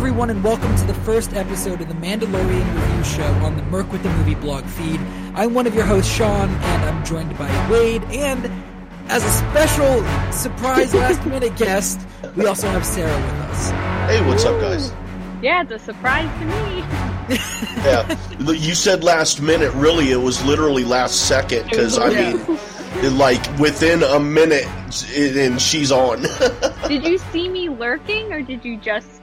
everyone, and welcome to the first episode of the Mandalorian Review Show on the Merc with the Movie blog feed. I'm one of your hosts, Sean, and I'm joined by Wade. And as a special surprise last minute guest, we also have Sarah with us. Hey, what's up, guys? Yeah, it's a surprise to me. yeah, you said last minute. Really, it was literally last second because I Yeah. mean, like within a minute, and she's on. did you see me lurking, or did you just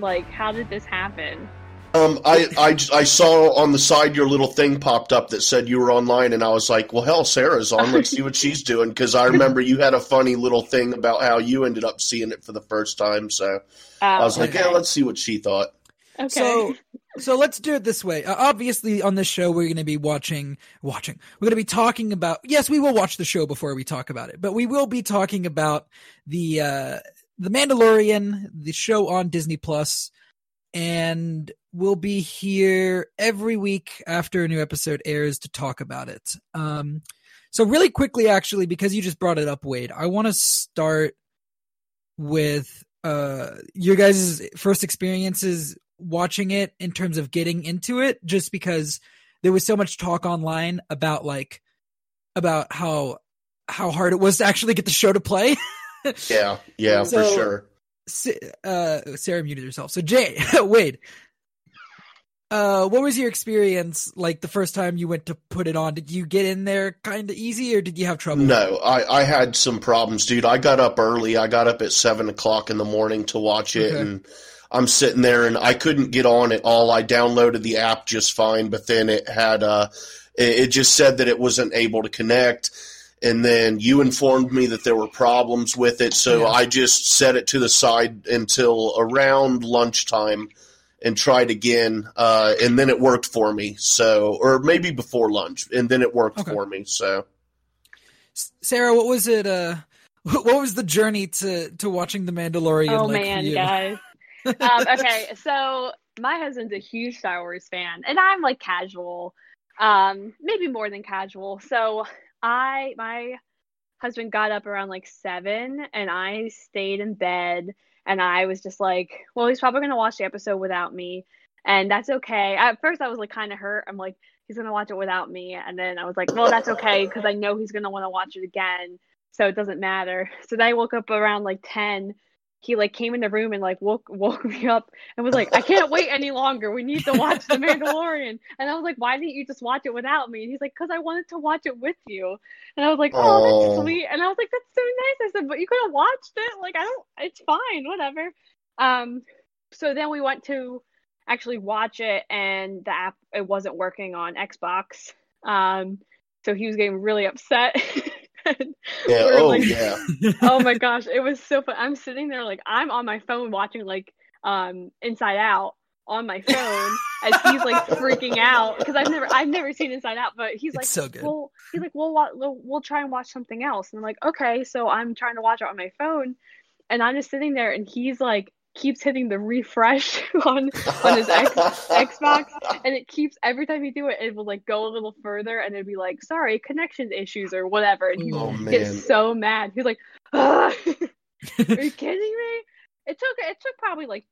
like? How did this happen? um, I, I I saw on the side your little thing popped up that said you were online, and I was like, well, hell, Sarah's on. Let's see what she's doing because I remember you had a funny little thing about how you ended up seeing it for the first time. So I was like, Oh, okay. yeah, let's see what she thought. okay. So, so let's do it this way. Uh, obviously, on this show, we're going to be watching, watching. We're going to be talking about. Yes, we will watch the show before we talk about it, but we will be talking about the uh the Mandalorian, the show on Disney Plus, and we'll be here every week after a new episode airs to talk about it. Um, so really quickly, actually, because you just brought it up, Wade, I want to start with uh your guys' first experiences watching it in terms of getting into it just because there was so much talk online about like about how how hard it was to actually get the show to play Yeah, yeah, for sure. Uh sarah muted herself so jay wade uh what was your experience like the first time you went to put it on did you get in there kind of easy or did you have trouble No, I, I had some problems, dude. I got up early. I got up at seven o'clock in the morning to watch it, Okay. and I'm sitting there, and I couldn't get on at all. I downloaded the app just fine, but then it had uh, it, it just said that it wasn't able to connect. And then you informed me that there were problems with it, so Yeah. I just set it to the side until around lunchtime and tried again, uh, and then it worked for me. So, or maybe before lunch, and then it worked Okay. for me. So. Sarah what was it uh what was the journey to to watching the mandalorian oh like man, you? guys. um, okay, so my husband's a huge Star Wars fan, and I'm like casual, um, maybe more than casual. So I, my husband got up around like seven, and I stayed in bed, and I was just like, well, he's probably gonna watch the episode without me, and that's okay. At first, I was like kind of hurt. I'm like, he's gonna watch it without me, and then I was like, well, that's okay because I know he's gonna want to watch it again, so it doesn't matter. So then I woke up around like ten he like came in the room and like woke woke me up and was like, I can't wait any longer. We need to watch The Mandalorian. And I was like, Why didn't you just watch it without me? And he's like, Because I wanted to watch it with you. And I was like, Oh, that's sweet. And I was like, That's so nice. I said, But you could have watched it. Like I don't. It's fine. Whatever. Um. So then we went to actually watch it, and the app it wasn't working on Xbox. Um. So he was getting really upset. And Yeah. we're Oh, like- yeah. oh my gosh, it was so fun. I'm sitting there like I'm on my phone watching like um Inside Out on my phone as he's like freaking out because I've never I've never seen Inside Out, but he's like It's so good. Well, he's like, we'll, we'll we'll try and watch something else, and I'm like, okay. So I'm trying to watch it on my phone, and I'm just sitting there, and he's like keeps hitting the refresh on on his X, Xbox, and it keeps every time you do it, it will like go a little further, and it'd be like, sorry, connection issues or whatever, and he Oh gets so mad. He's like, "Ah, "Are you kidding me?" It took it took probably like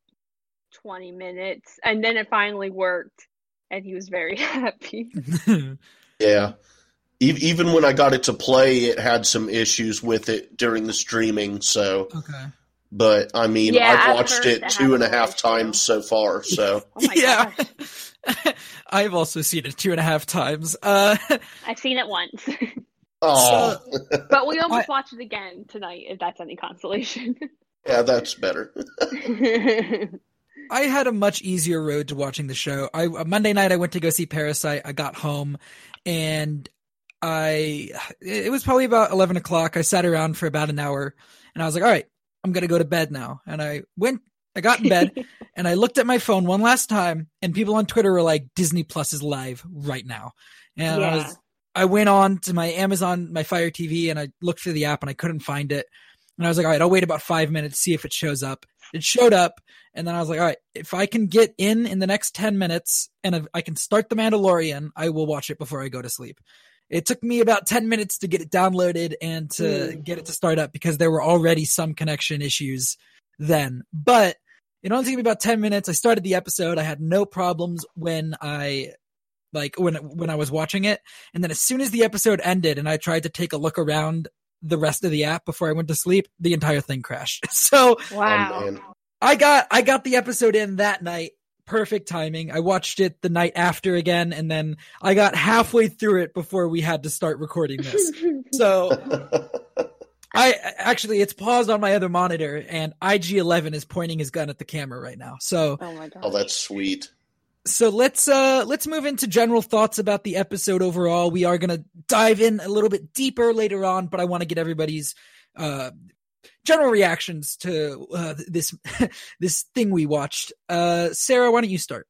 twenty minutes, and then it finally worked, and he was very happy. Yeah. E- Even when I got it to play, it had some issues with it during the streaming. So, okay. But I mean, Yeah, I've I've watched it two and a half two and a has a half issue. times so far. So, Oh yeah. I've also seen it two and a half times. Uh, I've seen it once, oh, but we almost watched it again tonight. If that's any consolation. yeah, that's better. I had a much easier road to watching the show. I uh, Monday night I went to go see Parasite. I got home and I it was probably about eleven o'clock. I sat around for about an hour and I was like, all right, I'm gonna go to bed now. And I went I got in bed and I looked at my phone one last time and people on Twitter were like, Disney Plus is live right now. And I was I went on to my Amazon, my Fire TV, and I looked through the app and I couldn't find it. And I was like, all right, I'll wait about five minutes, see if it shows up. It showed up, and then I was like, all right, if I can get in in the next 10 minutes and I can start The Mandalorian, I will watch it before I go to sleep. It took me about 10 minutes to get it downloaded and to Hmm. get it to start up because there were already some connection issues then. But It only took me about 10 minutes. I started the episode. I had no problems when I like when when I was watching it. And then as soon as the episode ended and I tried to take a look around the rest of the app before I went to sleep, the entire thing crashed. So Wow. Oh. I got I got the episode in that night. Perfect timing. I watched it the night after again, and then I got halfway through it before we had to start recording this. So I actually it's paused on my other monitor, and IG11 is pointing his gun at the camera right now. So oh my god. oh, that's sweet. so let's uh let's move into general thoughts about the episode overall. We are gonna dive in a little bit deeper later on, but I want to get everybody's uh general reactions to uh, this this thing we watched. Uh Sarah, why don't you start?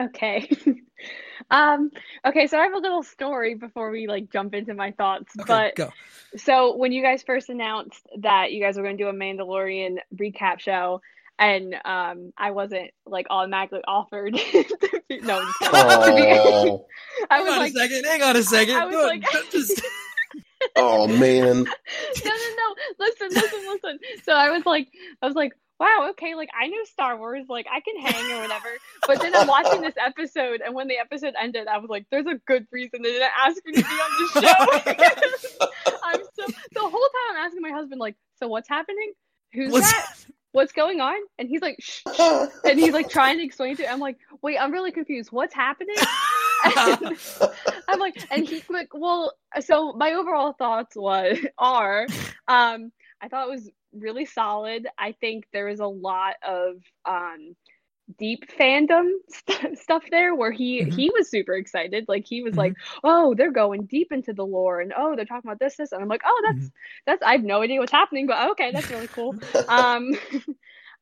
Okay. um okay, so I have a little story before we like jump into my thoughts. Okay, but go. so when you guys first announced that you guys were going to do a Mandalorian recap show and um I wasn't like automatically offered to be- no, I'm just kidding. To be- Oh, I Hang was on like a second. Hang on a second. I was Go like- ahead. Just- oh man. no, no, no. Listen, listen, listen. So I was like, I was like, wow, okay, like I know Star Wars, like I can hang or whatever. But then I'm watching this episode, and when the episode ended, I was like, there's a good reason they didn't ask me to be on the show. I'm so the whole time I'm asking my husband, like, so what's happening? Who's What's- that? What's going on? And he's like, shh. And he's like trying to explain to. Me. I'm like, wait, I'm really confused. What's happening? I'm like, and he like, well, so my overall thoughts was are, um, I thought it was really solid. I think there is a lot of um deep fandom st- stuff there where he Mhm. he was super excited like he was Mhm. like oh they're going deep into the lore and oh they're talking about this this and i'm like oh that's that's i have no idea what's happening but okay that's really cool um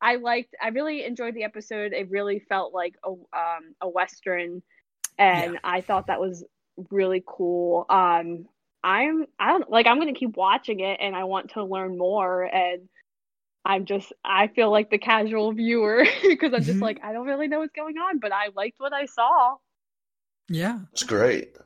i liked i really enjoyed the episode it really felt like a um a western and i thought that was really cool um i'm i don't like i'm gonna keep watching it and i want to learn more and i'm just i feel like the casual viewer because i'm just Mhm. like i don't really know what's going on but i liked what i saw yeah. It's great.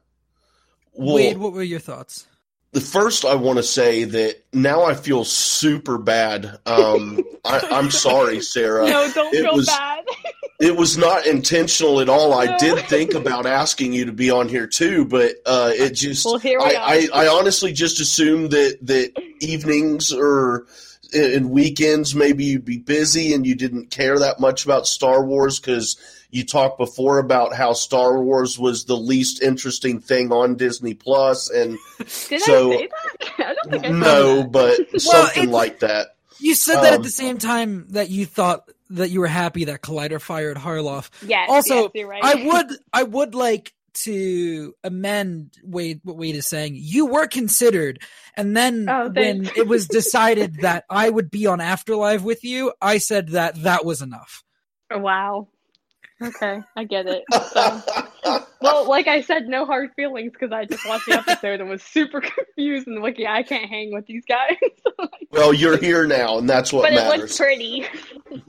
Well, Wade, what were your thoughts? the first I want to say that now I feel super bad. Um, I, I'm sorry, Sarah. no don't it feel was- bad It was not intentional at all. I did think about asking you to be on here too, but uh, it just well here we I, are I, I honestly just assumed that that evenings or and weekends maybe you'd be busy and you didn't care that much about Star Wars because you talked before about how Star Wars was the least interesting thing on Disney Plus and did so- i say that i don't think i said no, that. but something like that. You said that at Um, the same time that you thought that you were happy that Collider fired Harloff. yes Also, yes, right. I would I would like to amend Wade what Wade is saying. You were considered, and then Oh, when it was decided that I would be on Afterlife with you, I said that that was enough. Wow. Okay, I get it. So, well, like I said, no hard feelings because I just watched the episode and was super confused and like, yeah, I can't hang with these guys. Well, you're here now, and that's what but it matters. looks pretty.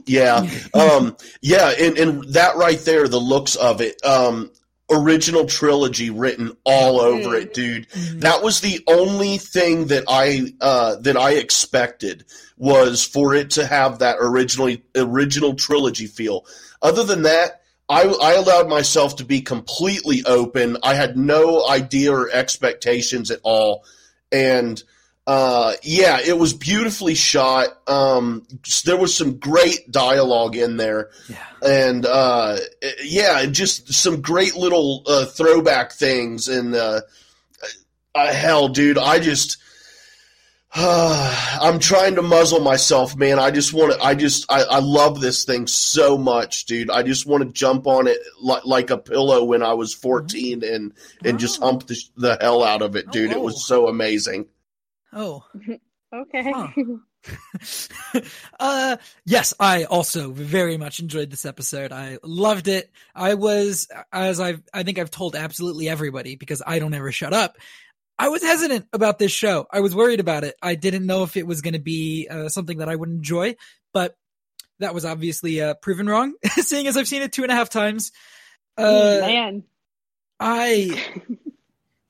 Yeah. Um, yeah, and, and that right there, the looks of it, um, original trilogy written all over Mm. it, dude. Mhm. That was the only thing that I uh, that I expected was for it to have that originally original trilogy feel. Other than that, I, I allowed myself to be completely open. I had no idea or expectations at all, and uh, yeah, it was beautifully shot. Um, there was some great dialogue in there Yeah. and uh, yeah, just some great little uh, throwback things. And uh, uh, hell, dude, I just I'm trying to muzzle myself, man. I just want to. I just I, I love this thing so much, dude. I just want to jump on it like like a pillow when I was 14 and and just Oh. hump the, the hell out of it, dude. It Oh. was so amazing. Oh. Okay. Huh. uh yes i also very much enjoyed this episode i loved it i was as i've i think i've told absolutely everybody because i don't ever shut up i was hesitant about this show i was worried about it i didn't know if it was going to be uh, something that i would enjoy but that was obviously uh, proven wrong seeing as i've seen it two and a half times uh Man. i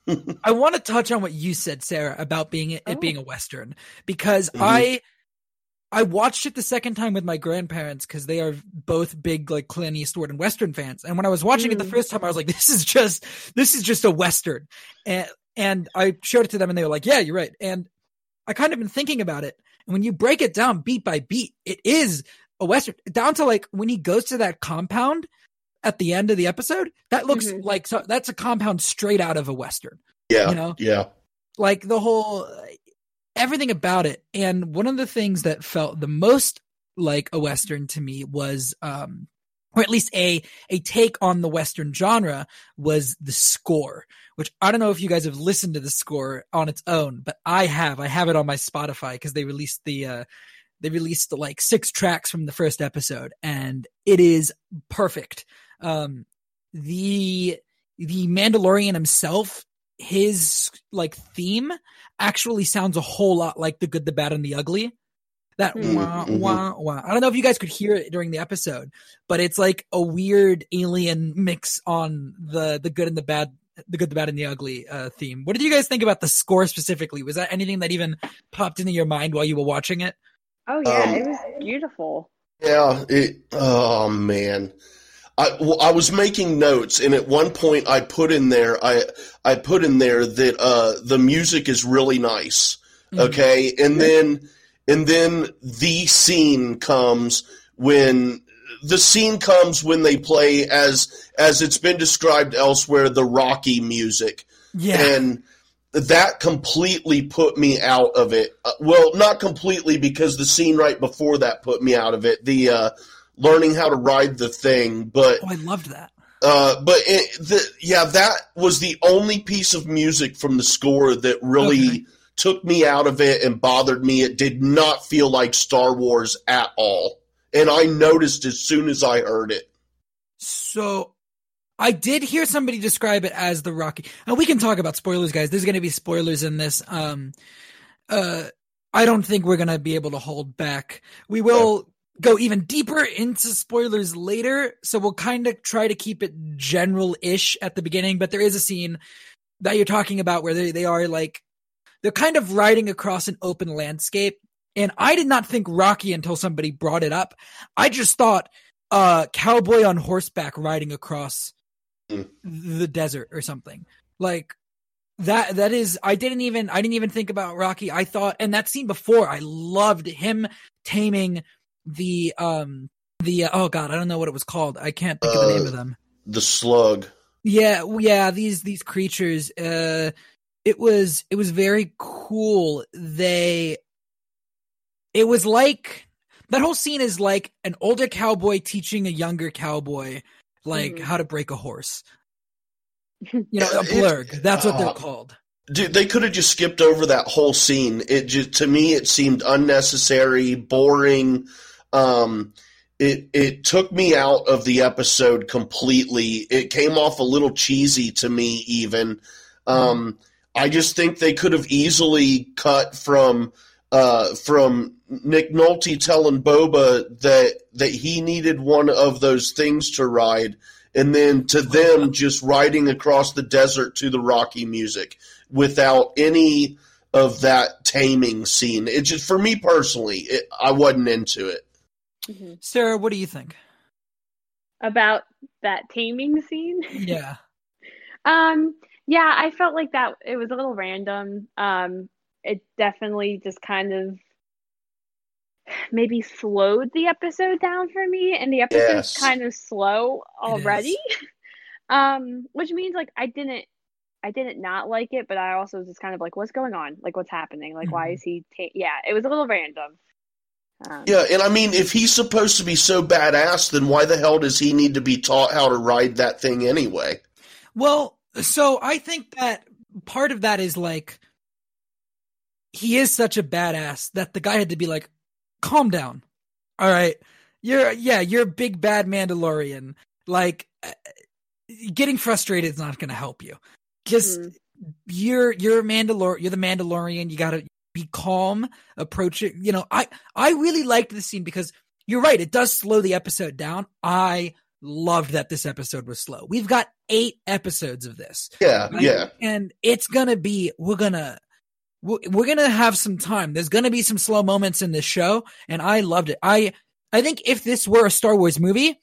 I want to touch on what you said, Sarah, about being it Oh. being a western because Mhm. I I watched it the second time with my grandparents because they are both big like Clint Eastwood and Western fans. And when I was watching mm. it the mm. first time, I was like, "This is just this is just a Western," and and I showed it to them, and they were like, "Yeah, you're right." And I kind of been thinking about it, and when you break it down beat by beat, it is a Western down to like when he goes to that compound at the end of the episode. That looks mm-hmm. like so that's a compound straight out of a Western. Yeah, you know, yeah, like the whole everything about it. And one of the things that felt the most like a Western to me was, um, or at least a, a take on the Western genre was the score, which I don't know if you guys have listened to the score on its own, but I have, I have it on my Spotify because they released the, uh, they released like six tracks from the first episode and it is perfect. Um, the, the Mandalorian himself, his like theme actually sounds a whole lot like the good, the bad, and the ugly. That mm-hmm. wah wah wah. I don't know if you guys could hear it during the episode, but it's like a weird alien mix on the the good and the bad, the good, the bad, and the ugly uh, theme. What did you guys think about the score specifically? Was that anything that even popped into your mind while you were watching it? Oh yeah, um, it was beautiful. Yeah. It. Oh man. I, well, I was making notes, and at one point I put in there I I put in there that uh, the music is really nice. Mm-hmm. Okay, and then and then the scene comes when the scene comes when they play as as it's been described elsewhere the Rocky music. Yeah, and that completely put me out of it. Uh, well, not completely because the scene right before that put me out of it. The uh, learning how to ride the thing. But oh, I loved that. Uh, but it, the, yeah, that was the only piece of music from the score that really okay. Took me out of it and bothered me. It did not feel like Star Wars at all, and I noticed as soon as I heard it. So I did hear somebody describe it as the Rocky. And we can talk about spoilers, guys. There's going to be spoilers in this. Um, uh, I don't think we're going to be able to hold back. We will go even deeper into spoilers later. So we'll kind of try to keep it general ish at the beginning, but there is a scene that you're talking about where they, they are like, they're kind of riding across an open landscape. And I did not think Rocky until somebody brought it up. I just thought, uh, cowboy on horseback riding across mm. the desert or something. Like, that that is I didn't even I didn't even think about Rocky. I thought and that scene before I loved him taming the um the uh, oh god, I don't know what it was called. I can't think uh, of the name of uh, them. The slug. Yeah, yeah, these these creatures uh it was it was very cool. They it was like that whole scene is like an older cowboy teaching a younger cowboy like mm-hmm. how to break a horse. You know, a blurg. That's what uh, they're called. Dude, they could have just skipped over that whole scene. It just to me it seemed unnecessary, boring. Um, it it took me out of the episode completely. It came off a little cheesy to me, even. Um, I just think they could have easily cut from uh, from Nick Nolte telling Boba that that he needed one of those things to ride, and then to them just riding across the desert to the Rocky music without any of that taming scene. It just for me personally, it, I wasn't into it. Mm-hmm. Sarah, what do you think about that taming scene? Yeah. um. Yeah, I felt like that. It was a little random. Um. It definitely just kind of maybe slowed the episode down for me, and the episode's yes. kind of slow already. um, which means like I didn't I didn't not like it, but I also was just kind of like, what's going on? Like, what's happening? Like, mm-hmm. why is he? Ta-? Yeah, it was a little random. Um, yeah, and I mean, if he's supposed to be so badass, then why the hell does he need to be taught how to ride that thing anyway? Well, so I think that part of that is like he is such a badass that the guy had to be like, calm down. All right. You're, yeah, you're a big bad Mandalorian. Like, uh, getting frustrated is not going to help you. Just, mm-hmm. you're, you're a Mandalor, you're the Mandalorian. You got to, be calm, approach it. You know, I I really liked the scene because you're right, it does slow the episode down. I loved that this episode was slow. We've got eight episodes of this. Yeah, right? yeah. And it's gonna be we're gonna we're we're gonna have some time. There's gonna be some slow moments in this show, and I loved it. I I think if this were a Star Wars movie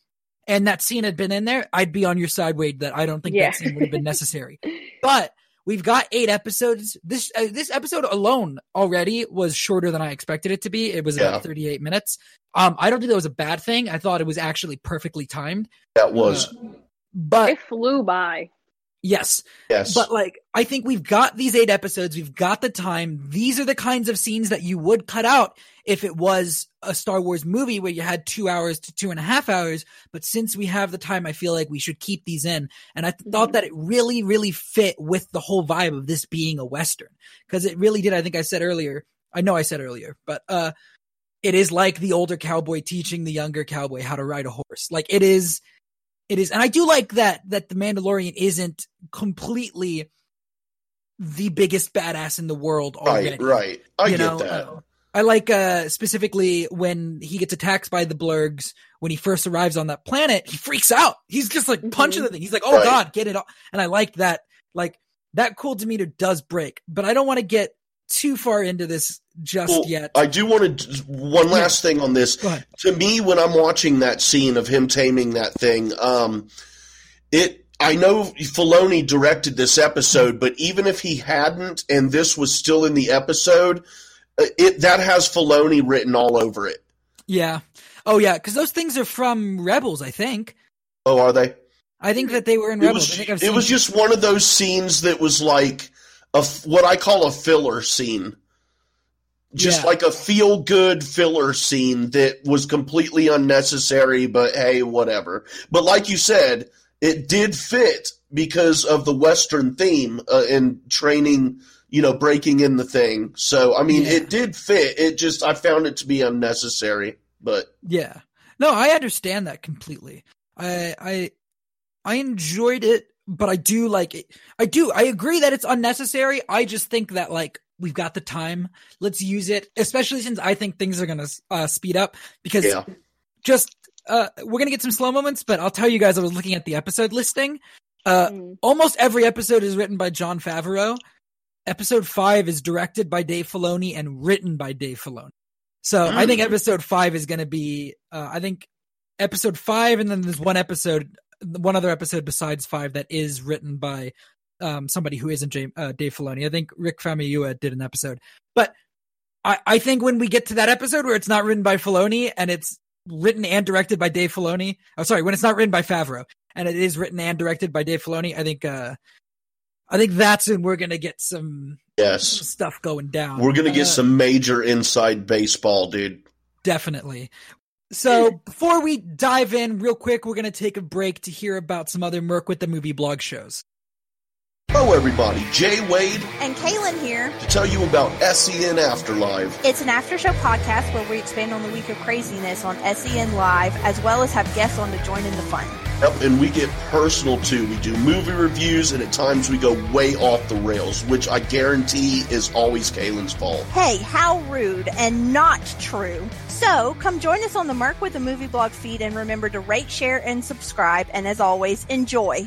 and that scene had been in there, I'd be on your side, Wade. That I don't think Yeah. that scene would have been necessary. but we've got eight episodes. This uh, this episode alone already was shorter than I expected it to be. It was Yeah. about 38 minutes. Um, I don't think that was a bad thing. I thought it was actually perfectly timed. That was But It flew by. Yes, yes. but like, I think we've got these eight episodes. We've got the time. These are the kinds of scenes that you would cut out if it was a Star Wars movie where you had two hours to two and a half hours. But since we have the time, I feel like we should keep these in. And I th- thought Mhm. that it really, really fit with the whole vibe of this being a Western because it really did. I think I said earlier, I know I said earlier, but, uh, it is like the older cowboy teaching the younger cowboy how to ride a horse. Like it is, it is, and I do like that that the Mandalorian isn't completely the biggest badass in the world already. right, right. I you get know? that. Uh, I like uh specifically when he gets attacked by the blurgs when he first arrives on that planet, he freaks out. He's just like Mhm. punching the thing. He's like, "Oh Right. god, get it off." And I like that like that cool demeanor does break, but I don't want to get too far into this just Well, yet. I do want to one last thing on this. To me, when I'm watching that scene of him taming that thing, um, it I know Filoni directed this episode, but even if he hadn't, and this was still in the episode, uh, it that has Filoni written all over it. Yeah. Oh yeah, because those things are from Rebels, I think. Oh, are they? I think that they were in It Rebels. was I think I've it was just one of those scenes that was like a, what I call a filler scene. Just Yeah. like a feel good filler scene that was completely unnecessary, but hey, whatever. But like you said, it did fit because of the Western theme uh, and training, you know, breaking in the thing. So, I mean, Yeah. it did fit. It just, I found it to be unnecessary, but Yeah. No, I understand that completely. I I I enjoyed it, but I do like it. I do. I agree that it's unnecessary. I just think that like we've got the time. Let's use it, especially since I think things are going to uh, speed up because yeah. just uh we're going to get some slow moments, but I'll tell you guys I was looking at the episode listing. Uh Mm. almost every episode is written by Jon Favreau. Episode five is directed by Dave Filoni and written by Dave Filoni. So I think Mm. episode five is going to be, uh, I think episode five, and then there's one episode, one other episode besides five that is written by um, somebody who isn't James, uh, Dave Filoni. I think Rick Famuyiwa did an episode, but I, I think when we get to that episode where it's not written by Filoni and it's written and directed by Dave Filoni, oh sorry, when it's not written by Favreau and it is written and directed by Dave Filoni, I think, uh, I think that's when we're gonna get some Yes. stuff going down. We're going to get Uh, some major inside baseball, dude. Definitely. So before we dive in real quick, we're going to take a break to hear about some other Merc with the movie blog shows. Hello, everybody. Jay Wade And Kaylin here. to tell you about SEN Afterlife. It's an after show podcast where we expand on the week of craziness on SEN Live, as well as have guests on to join in the fun. Yep, and we get personal too. We do movie reviews, and at times we go way off the rails, which I guarantee is always Kaylin's fault. Hey, how rude and not true. So come join us on the Merc with the Movie Blog feed and remember to rate, share, and subscribe. And as always, enjoy.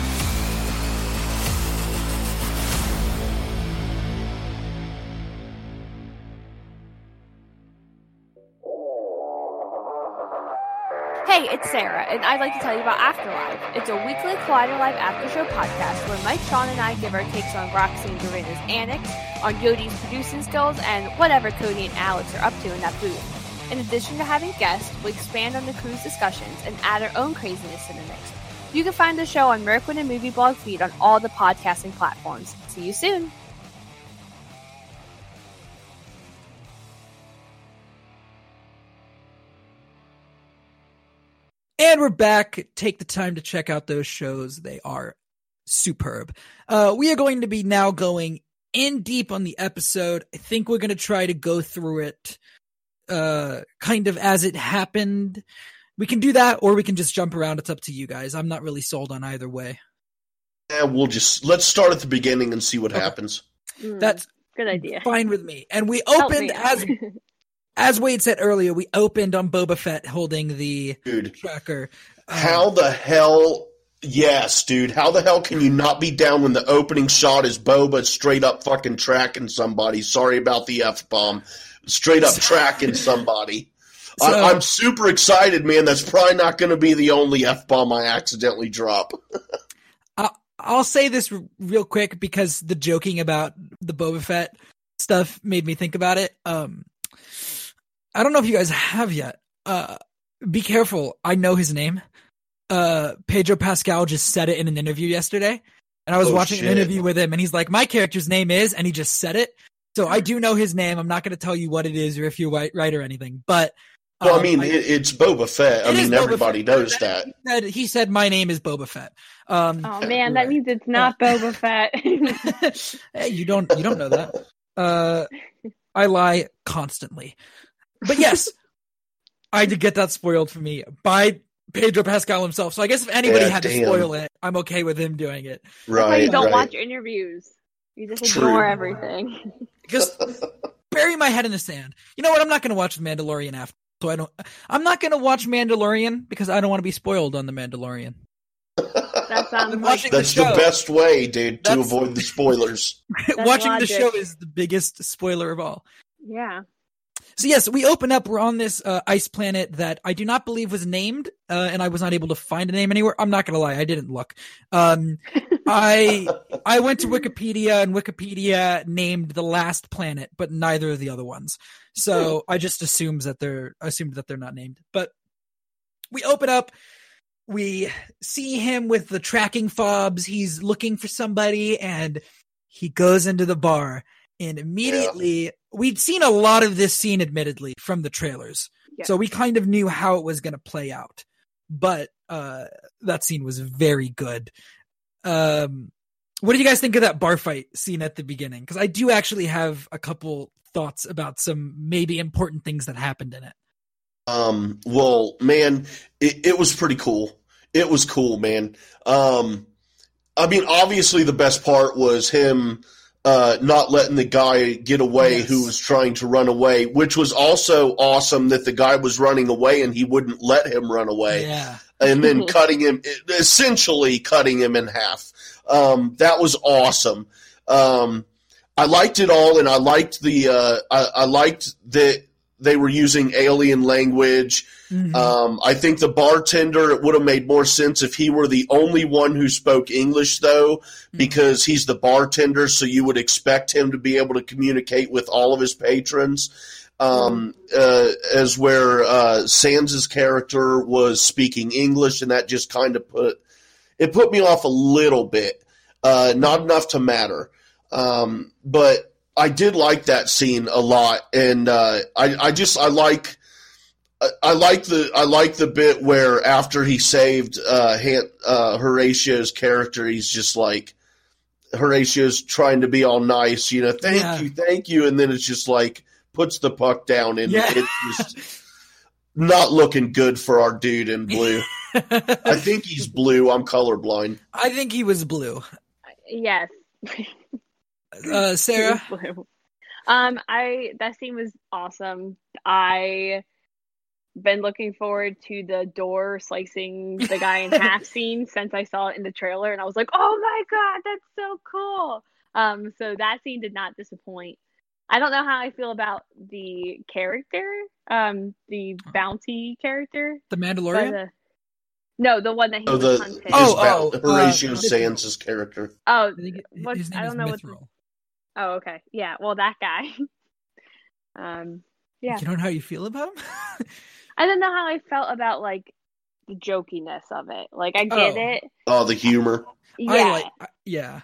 Hey, it's Sarah, and I'd like to tell you about Afterlife. It's a weekly Collider Live after show podcast where Mike, Sean, and I give our takes on Roxy and Dorinda's annex, on Yodi's producing skills, and whatever Cody and Alex are up to in that booth. In addition to having guests, we expand on the crew's discussions and add our own craziness to the mix. You can find the show on Merc with the Movie Blog feed on all the podcasting platforms. See you soon. And we're back. Take the time to check out those shows. They are superb. Uh, we are going to be now going in deep on the episode. I think we're going to try to go through it uh, kind of as it happened. We can do that, or we can just jump around. It's up to you guys. I'm not really sold on either way. Yeah, we'll just let's start at the beginning and see what Okay. happens. Mm, That's good idea. fine with me. And we opened me as as Wade said earlier. We opened on Boba Fett holding the Dude, tracker. Um, how the hell yes, dude. How the hell can you not be down when the opening shot is Boba straight up fucking tracking somebody? Sorry about the F bomb. Straight up tracking somebody. So- I, I'm super excited, man. That's probably not going to be the only F bomb I accidentally drop. I'll say this r- real quick because the joking about the Boba Fett stuff made me think about it. Um, I don't know if you guys have yet. Uh, be careful. I know his name. Uh, Pedro Pascal just said it in an interview yesterday, and I was Oh, watching shit. an interview with him, and he's like, "My character's name is," and he just said it. So I do know his name. I'm not going to tell you what it is or if you're right, right or anything, but. Well, I um, mean, it, it's Boba Fett. I mean, everybody Fett. knows that. He said, he said, "My name is Boba Fett." Um, Oh man, that means it's not Boba Fett. hey, you don't you don't know that. Uh, I lie constantly, but yes, I did get that spoiled for me by Pedro Pascal himself. So I guess if anybody Yeah, had to spoil it, I'm okay with him doing it. That's why you don't right. watch interviews. You just True. ignore everything. Just bury my head in the sand. You know what? I'm not going to watch The Mandalorian after. So I don't. I'm not going to watch Mandalorian because I don't want to be spoiled on The Mandalorian. That sounds like That's the the best way, dude, to avoid the spoilers. Watching logic. the show is the biggest spoiler of all. yeah. So yes, we open up. We're on this uh, ice planet that I do not believe was named, uh, and I was not able to find a name anywhere. I'm not gonna lie, I didn't look. Um, I I went to Wikipedia, and Wikipedia named the last planet, but neither of the other ones. So I just assumes that they're assumed that they're not named. But we open up. We see him with the tracking fobs. He's looking for somebody, and he goes into the bar. And immediately, we'd seen a lot of this scene, admittedly, from the trailers. Yeah. So we kind of knew how it was going to play out. But uh, that scene was very good. Um, what do you guys think of that bar fight scene at the beginning? Because I do actually have a couple thoughts about some maybe important things that happened in it. Um, well, man, it, it was pretty cool. It was cool, man. Um, I mean, obviously, the best part was him uh, not letting the guy get away Yes. who was trying to run away, which was also awesome that the guy was running away and he wouldn't let him run away. Yeah. and then cutting him, essentially cutting him in half. Um, that was awesome. Um, I liked it all, and I liked the uh, I, I liked that they were using alien language. Mhm. Um, I think the bartender it would have made more sense if he were the only one who spoke English, though, because he's the bartender, so you would expect him to be able to communicate with all of his patrons. Um, uh, as where uh, character was speaking English, and that just kind of put it put me off a little bit. Uh, not enough to matter, um, but I did like that scene a lot, and uh, I, I just I like. I- I like the I like the bit where after he saved uh, Han, uh, Horatio's character, he's just like Horatio's trying to be all nice, you know, thank Yeah. you, thank you, and then it's just like puts the puck down, and Yeah. it's just not looking good for our dude in blue. I think he's blue. I'm colorblind. I think he was blue. Yes. Uh, Sarah? Um, I that scene was awesome. I been looking forward to the door slicing the guy in half scene since I saw it in the trailer, and I was like, "Oh my god, that's so cool!" Um, so that scene did not disappoint. I don't know how I feel about the character, um, the bounty character. The Mandalorian. uh, no, the one that he Oh, was the hunting. his Oh, oh, Horatio uh, Sanz' character. oh, I think it- his name I don't know what. Mythrol. Oh, okay. Yeah. Well, that guy. um. Yeah. You don't know how you feel about him? I don't know how I felt about like the jokiness of it. Like I get Oh. it. Oh, the humor. Yeah. I like. I- yeah.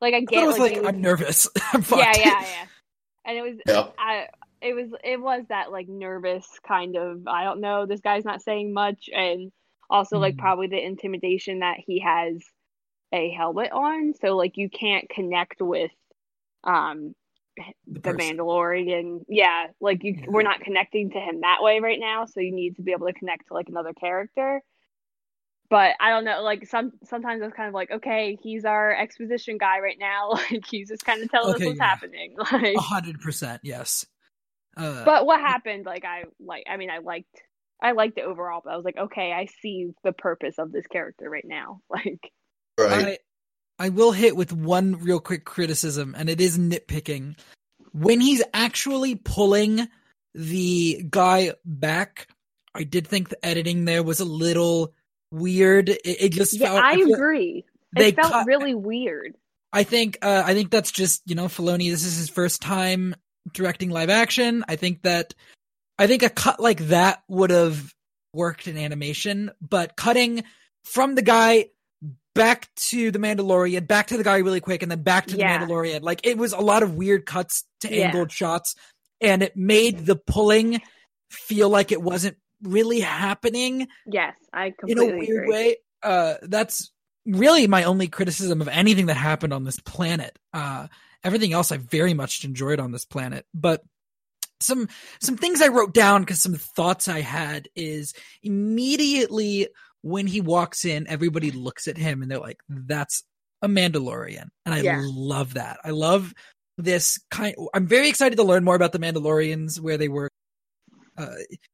like I I get thought it was like, you- I'm nervous. I'm yeah, yeah, yeah. And it was Yeah. I it was it was that like nervous kind of I don't know, this guy's not saying much and also like Mhm. probably the intimidation that he has a helmet on, so like you can't connect with um The the, person. Mandalorian. Yeah, like you Yeah. we're not connecting to him that way right now, so you need to be able to connect to like another character. But I don't know, like some sometimes it's kind of like, okay, he's our exposition guy right now. Like he's just kind of telling Okay, us what's yeah. happening. Like A hundred percent. Yes. Uh, but what happened, like I like I mean I liked I liked it overall, but I was like, okay, I see the purpose of this character right now. Like Right. I I will hit with one real quick criticism, and it is nitpicking. When he's actually pulling the guy back, I did think the editing there was a little weird. It, it just yeah, felt. I feel- agree. they It felt cut- really weird. I think uh, I think that's just you know Filoni. This is his first time directing live action. I think that I think a cut like that would have worked in animation, but cutting from the guy back to the Mandalorian, back to the guy really quick, and then back to Yeah. the Mandalorian, like it was a lot of weird cuts to Yeah. angled shots, and it made the pulling feel like it wasn't really happening Yes, I in completely a weird agree. way. Uh, that's really my only criticism of anything that happened on this planet. Uh, everything else I very much enjoyed on this planet, but some some things I wrote down because some thoughts I had is immediately when he walks in, everybody looks at him and they're like, "That's a Mandalorian," and I Yeah. love that. I love this kind. I'm very excited to learn more about the Mandalorians, where they work. Uh,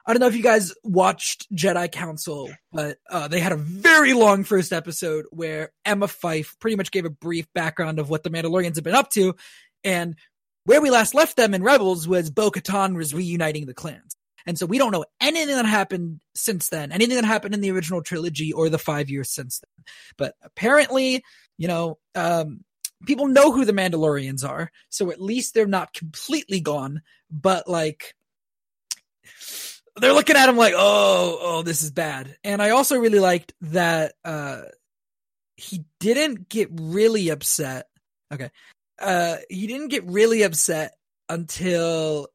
I don't know if you guys watched Jedi Council, but uh, they had a very long first episode where Emma Fyffe pretty much gave a brief background of what the Mandalorians have been up to, and where we last left them in Rebels was Bo Katan was reuniting the clans. And so we don't know anything that happened since then, anything that happened in the original trilogy or the five years since then. But apparently, you know, um, people know who the Mandalorians are, so at least they're not completely gone. But like, they're looking at him like, oh, oh, this is bad. And I also really liked that uh, he didn't get really upset. Okay, uh, he didn't get really upset until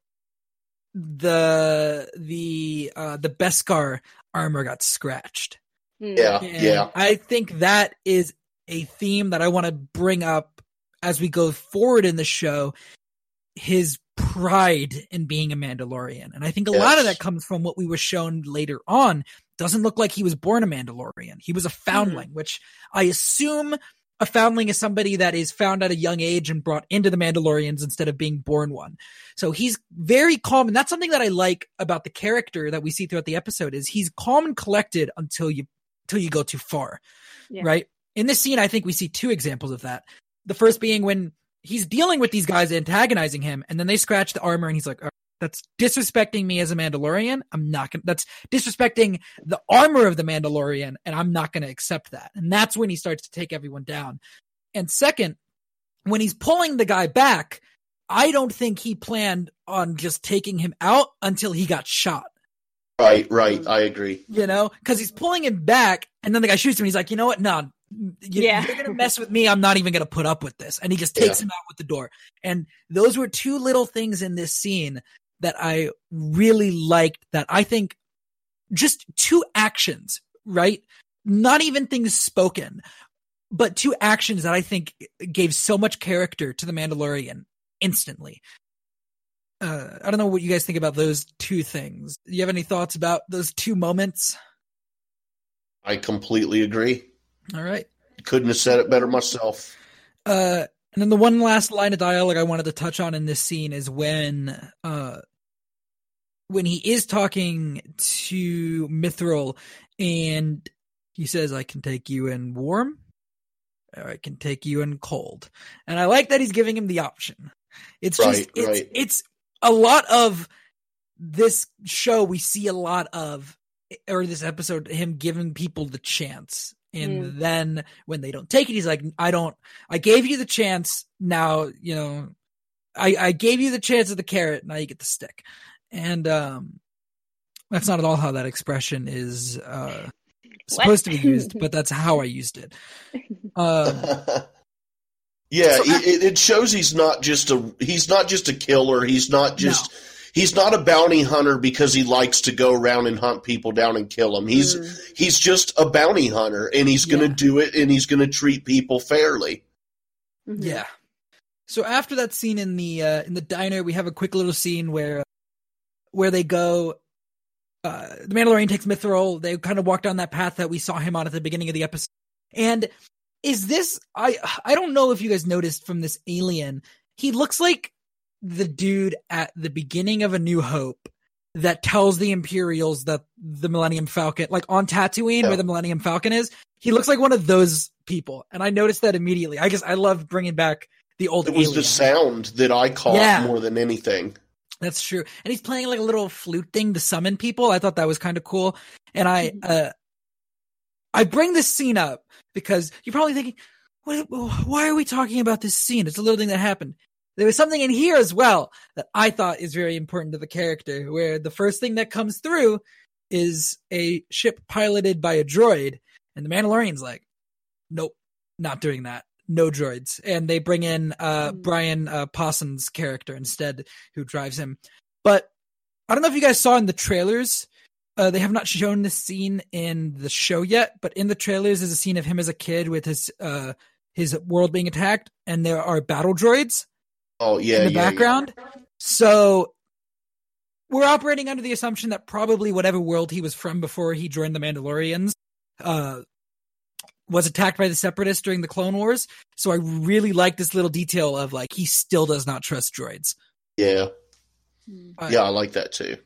the the uh the Beskar armor got scratched. Hmm. Yeah, And yeah. I think that is a theme that I want to bring up as we go forward in the show. His pride in being a Mandalorian. And I think a lot of that comes from what we were shown later on. Doesn't look like he was born a Mandalorian. He was a foundling, which I assume a foundling is somebody that is found at a young age and brought into the Mandalorians instead of being born one. So he's very calm, and that's something that I like about the character that we see throughout the episode is he's calm and collected until you until you go too far. Yeah. Right? In this scene, I think we see two examples of that. The first being when he's dealing with these guys antagonizing him, and then they scratch the armor, and he's like, "Uh, "That's disrespecting me as a Mandalorian. I'm not gonna. That's disrespecting the armor of the Mandalorian, and I'm not gonna accept that." And that's when he starts to take everyone down. And second, when he's pulling the guy back, I don't think he planned on just taking him out until he got shot. Right, right. Mm. I agree. You know, because he's pulling him back, and then the guy shoots him. And he's like, "You know what? No, you, Yeah. you're gonna mess with me. I'm not even gonna put up with this." And he just takes him out with the door. And those were two little things in this scene that I really liked. That I think just two actions, right? Not even things spoken, but two actions that I think gave so much character to the Mandalorian instantly. Uh, I don't know what you guys think about those two things. Do you have any thoughts about those two moments? I completely agree. All right. Couldn't have said it better myself. Uh, and then the one last line of dialogue I wanted to touch on in this scene is when, uh, when he is talking to Mythrol and he says, I can take you in warm or I can take you in cold. And I like that he's giving him the option. It's just it's right. it's a lot of this show we see a lot of or this episode him giving people the chance and mm. then when they don't take it he's like i don't i gave you the chance now you know i i gave you the chance of the carrot now you get the stick and um that's not at all how that expression is uh supposed to be used but that's how i used it um yeah, So I- it, it shows he's not just a he's not just a killer. He's not just he's not a bounty hunter because he likes to go around and hunt people down and kill them. He's Mm. he's just a bounty hunter, and he's going to Yeah. do it, and he's going to treat people fairly. Mhm. Yeah. So after that scene in the uh, in the diner, we have a quick little scene where where they go. Uh, the Mandalorian takes Mythrol. They kind of walk down that path that we saw him on at the beginning of the episode. And is this? I I don't know if you guys noticed from this alien. He looks like the dude at the beginning of A New Hope that tells the Imperials that the Millennium Falcon, like on Tatooine where the Millennium Falcon is, he looks like one of those people. And I noticed that immediately. I guess I love bringing back the old It was alien. the sound that I caught Yeah. more than anything. That's true. And he's playing like a little flute thing to summon people. I thought that was kind of cool. And I, Mhm. uh, I bring this scene up because you're probably thinking, what, why are we talking about this scene? It's a little thing that happened. There was something in here as well that I thought is very important to the character, where the first thing that comes through is a ship piloted by a droid, and the Mandalorian's like, nope, not doing that. No droids. And they bring in uh, Mm. Brian uh, Posehn's character instead, who drives him. But I don't know if you guys saw in the trailers, uh, they have not shown this scene in the show yet, but in the trailers is a scene of him as a kid with his uh, his world being attacked, and there are battle droids Oh yeah, in the yeah, yeah. background. So we're operating under the assumption that probably whatever world he was from before he joined the Mandalorians uh, was attacked by the Separatists during the Clone Wars. So I really like this little detail of like he still does not trust droids. Yeah. Uh, yeah, I like that too.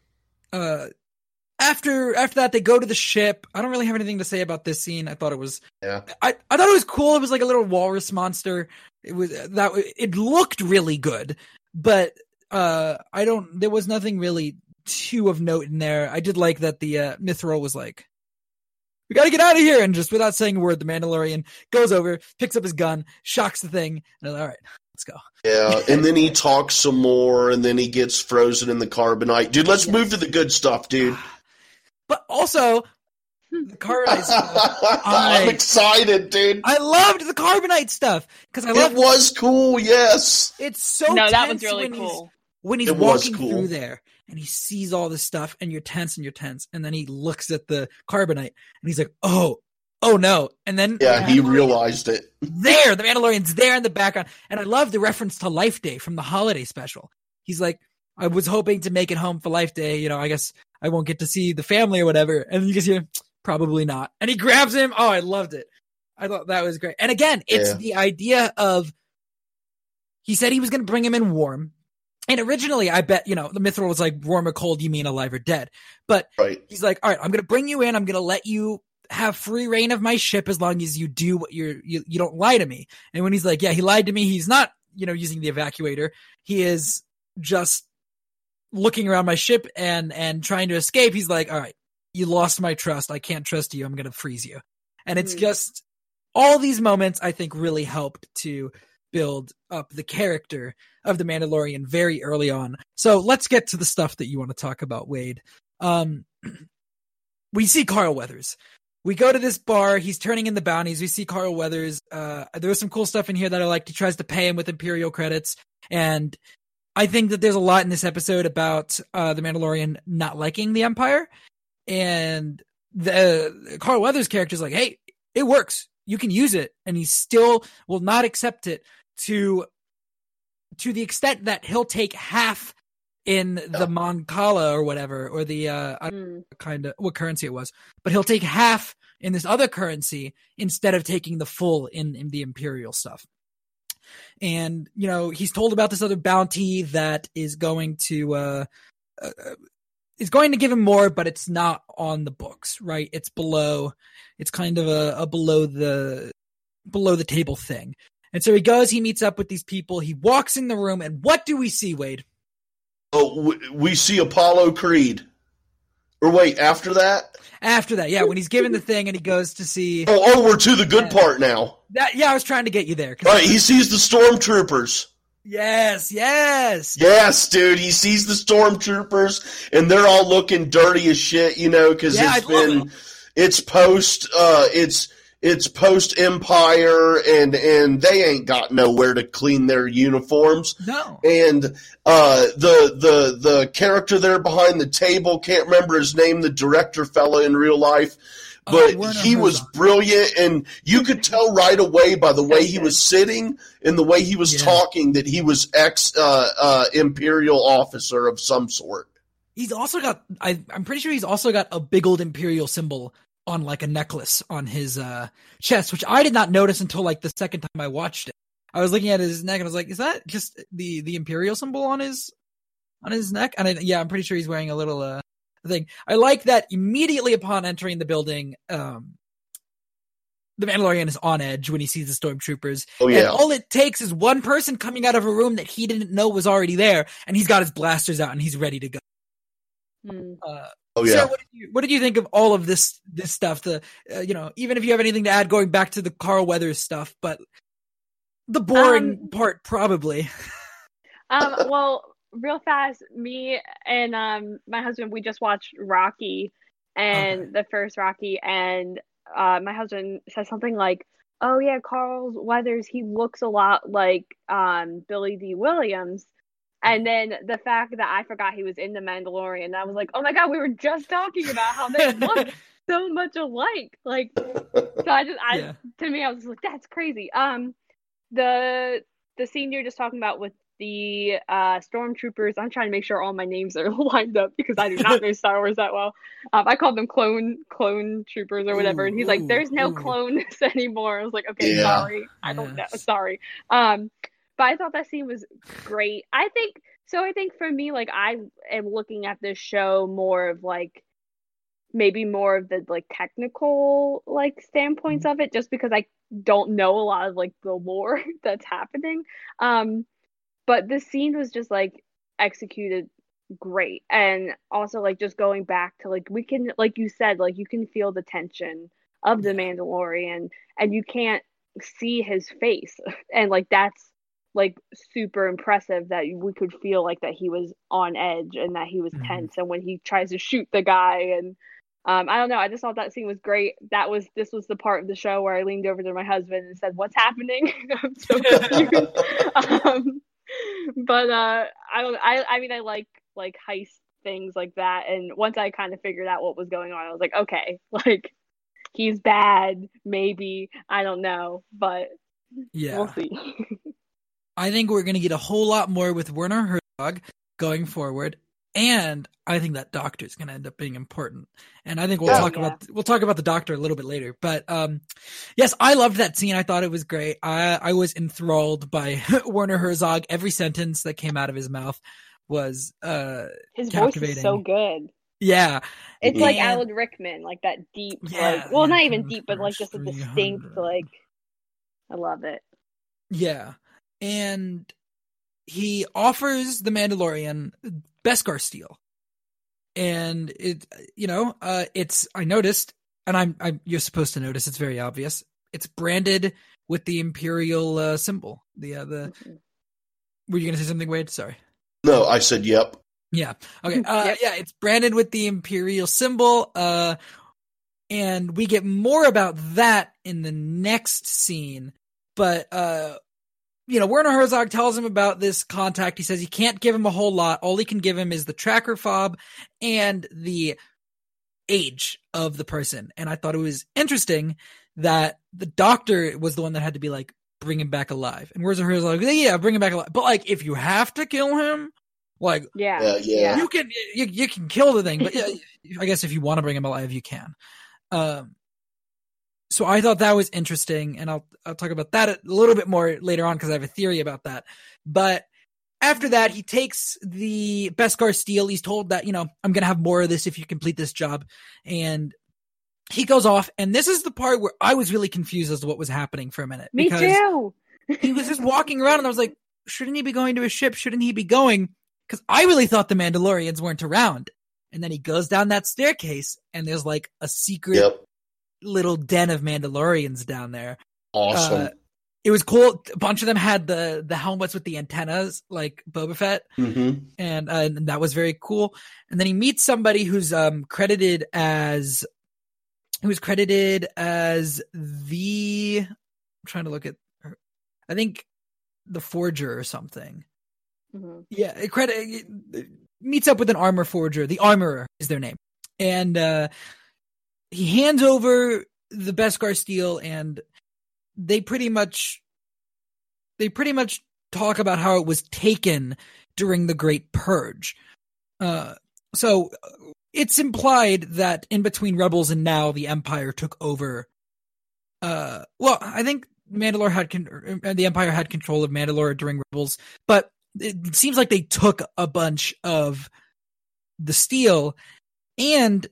uh after after that they go to the ship i don't really have anything to say about this scene i thought it was Yeah. i i thought it was cool it was like a little walrus monster it was that it looked really good but uh i don't there was nothing really too of note in there i did like that the uh Mythrol was like we gotta get out of here and just without saying a word the mandalorian goes over picks up his gun shocks the thing and all right let's go Yeah, and then he talks some more, and then he gets frozen in the carbonite. Dude, let's Yes. move to the good stuff, dude. but also the carbonite stuff I- I'm excited, dude. I loved the carbonite stuff because I It love was cool, yes. it's so no, that was really when he's cool. when he's It was walking cool. through there and he sees all this stuff and you're tense and you're tense and then he looks at the carbonite and he's like oh oh no. And then Yeah, he realized it. there the Mandalorian's there in the background. And I love the reference to Life Day from the holiday special. He's like I was hoping to make it home for Life Day you know I guess I won't get to see the family or whatever. And you can hear probably not. And he grabs him. Oh I loved it. I thought that was great. And again it's Yeah. the idea of he said he was going to bring him in warm and originally I bet you know the Mythrol was like warm or cold you mean alive or dead but Right. he's like, all right, I'm going to bring you in. I'm going to let you have free reign of my ship as long as you do what you're, you, you don't lie to me. And when he's like, yeah, he lied to me. He's not, you know, using the evacuator. He is just looking around my ship and, and trying to escape. He's like, all right, you lost my trust. I can't trust you. I'm going to freeze you. And it's Hmm. just all these moments I think really helped to build up the character of the Mandalorian very early on. So let's get to the stuff that you want to talk about, Wade. Um, we see Carl Weathers. We go to this bar. He's turning in the bounties. We see Carl Weathers. Uh, there was some cool stuff in here that I liked. He tries to pay him with Imperial credits. And I think that there's a lot in this episode about uh, the Mandalorian not liking the Empire. And the Carl Weathers character is like, hey, it works. You can use it. And he still will not accept it to to the extent that he'll take half in the Moncala or whatever, or the uh, I don't know Mm. kind of what currency it was, but he'll take half in this other currency instead of taking the full in in the imperial stuff. And you know he's told about this other bounty that is going to uh, uh is going to give him more, but it's not on the books, right? It's below. It's kind of a, a below the below the table thing. And so he goes, he meets up with these people, he walks in the room, and what do we see, Wade? Oh, we, see Apollo Creed. Or wait, after that? After that, yeah, when he's given the thing and he goes to see. Oh, oh we're to the good Yeah. part now. That, yeah, I was trying to get you there. All right, he sees the stormtroopers. Yes, yes. Yes, dude, he sees the stormtroopers, and they're all looking dirty as shit, you know, because Yeah, it's I love been, it's post, uh, it's it's post Empire, and and they ain't got nowhere to clean their uniforms. No. and uh, the the the character there behind the table can't remember his name, the director fella in real life, Oh, but Werner he was brilliant, and you could tell right away by the way he was sitting and the way he was Yeah. talking that he was ex uh, uh, imperial officer of some sort. He's also got, I, I'm pretty sure he's also got a big old Imperial symbol on like a necklace on his uh, chest, which I did not notice until like the second time I watched it. I was looking at his neck and I was like, is that just the, the Imperial symbol on his, on his neck? And I, yeah, I'm pretty sure he's wearing a little, uh, thing. I like that immediately upon entering the building, um, the Mandalorian is on edge when he sees the stormtroopers. Oh And yeah, all it takes is one person coming out of a room that he didn't know was already there, and he's got his blasters out and he's ready to go. Hmm. Uh, oh Sarah, yeah. what did you what did you think of all of this this stuff? The uh, you know, even if you have anything to add, going back to the Carl Weathers stuff, but the boring Um, part probably. Um, well, real fast, me and um my husband we just watched Rocky and Okay. the first Rocky and uh my husband said something like, "Oh yeah, Carl Weathers, he looks a lot like um Billy Dee Williams." And then the fact that I forgot he was in The Mandalorian, I was like, "Oh my god, we were just talking about how they look so much alike." Like so I just I Yeah. to me I was like that's crazy. Um the the scene you're just talking about with the uh stormtroopers, I'm trying to make sure all my names are lined up because I do not know Star Wars that well. Um I called them clone clone troopers or whatever and he's Ooh, like there's no ooh. clones anymore. I was like, okay, Yeah. sorry. I don't know. Sorry. Um but I thought that scene was great. I think so I think for me like I am looking at this show more of like maybe more of the like technical like standpoints of it just because I don't know a lot of like the lore that's happening. Um but the scene was just like executed great and also like just going back to like we can like you said like you can feel the tension of the Mandalorian and you can't see his face and like that's like super impressive that we could feel like that he was on edge and that he was Mhm. tense and when he tries to shoot the guy and um, I don't know. I just thought that scene was great. That was this was the part of the show where I leaned over to my husband and said, "What's happening?" I'm so confused. um, but uh, I don't. I I mean, I like like heist things like that. And once I kind of figured out what was going on, I was like, okay, like he's bad, maybe. I don't know, but Yeah. we'll see. I think we're going to get a whole lot more with Werner Herzog going forward, and I think that doctor is going to end up being important. And I think we'll Yeah. talk about we'll talk about the doctor a little bit later. But um, yes, I loved that scene. I thought it was great. I I was enthralled by Werner Herzog. Every sentence that came out of his mouth was uh His voice is so good. yeah It's like Alan Rickman, like that deep, Yeah, like well, not even deep, but like just a distinct, like. I love it. yeah, and he offers the Mandalorian Beskar steel, and it you know uh it's I noticed, and I'm I'm you're supposed to notice. It's very obvious. It's branded with the imperial uh, symbol. The uh, the were you gonna say something, Wade? Sorry. No, I said yep. Yeah. Okay. Uh, Yep. Yeah, it's branded with the imperial symbol. Uh, and we get more about that in the next scene. But uh, you know, Werner Herzog tells him about this contact. He says he can't give him a whole lot. All he can give him is the tracker fob and the age of the person. And I thought it was interesting that the doctor was the one that had to be like, bring him back alive. And Werner Herzog, yeah, bring him back alive. But like, if you have to kill him, like Yeah. Yeah, yeah. you can you, you can kill the thing, but yeah, I guess if you want to bring him alive, you can. Um, so I thought that was interesting, and I'll I'll talk about that a little bit more later on because I have a theory about that. But after that, he takes the Beskar steel. He's told that you know I'm gonna have more of this if you complete this job, and he goes off. And this is the part where I was really confused as to what was happening for a minute. Me because too. he was just walking around, and I was like, shouldn't he be going to a ship? Shouldn't he be going? Because I really thought the Mandalorians weren't around. And then he goes down that staircase, and there's like a secret Yep. Little den of Mandalorians down there. Awesome. Uh, it was cool. A bunch of them had the the helmets with the antennas, like Boba Fett, hmm and, uh, and that was very cool. And then he meets somebody who's um credited as who was credited as the I'm trying to look at her. I think the forger or something. Mhm. Yeah, credit it meets up with an armor forger. The armorer is their name, and uh, he hands over the Beskar steel, and they pretty much they pretty much talk about how it was taken during the Great Purge. Uh, so uh, it's implied that in between Rebels and now, the Empire took over. Uh, well, I think Mandalore had con- uh, the Empire had control of Mandalore during Rebels, but it seems like they took a bunch of the steel, and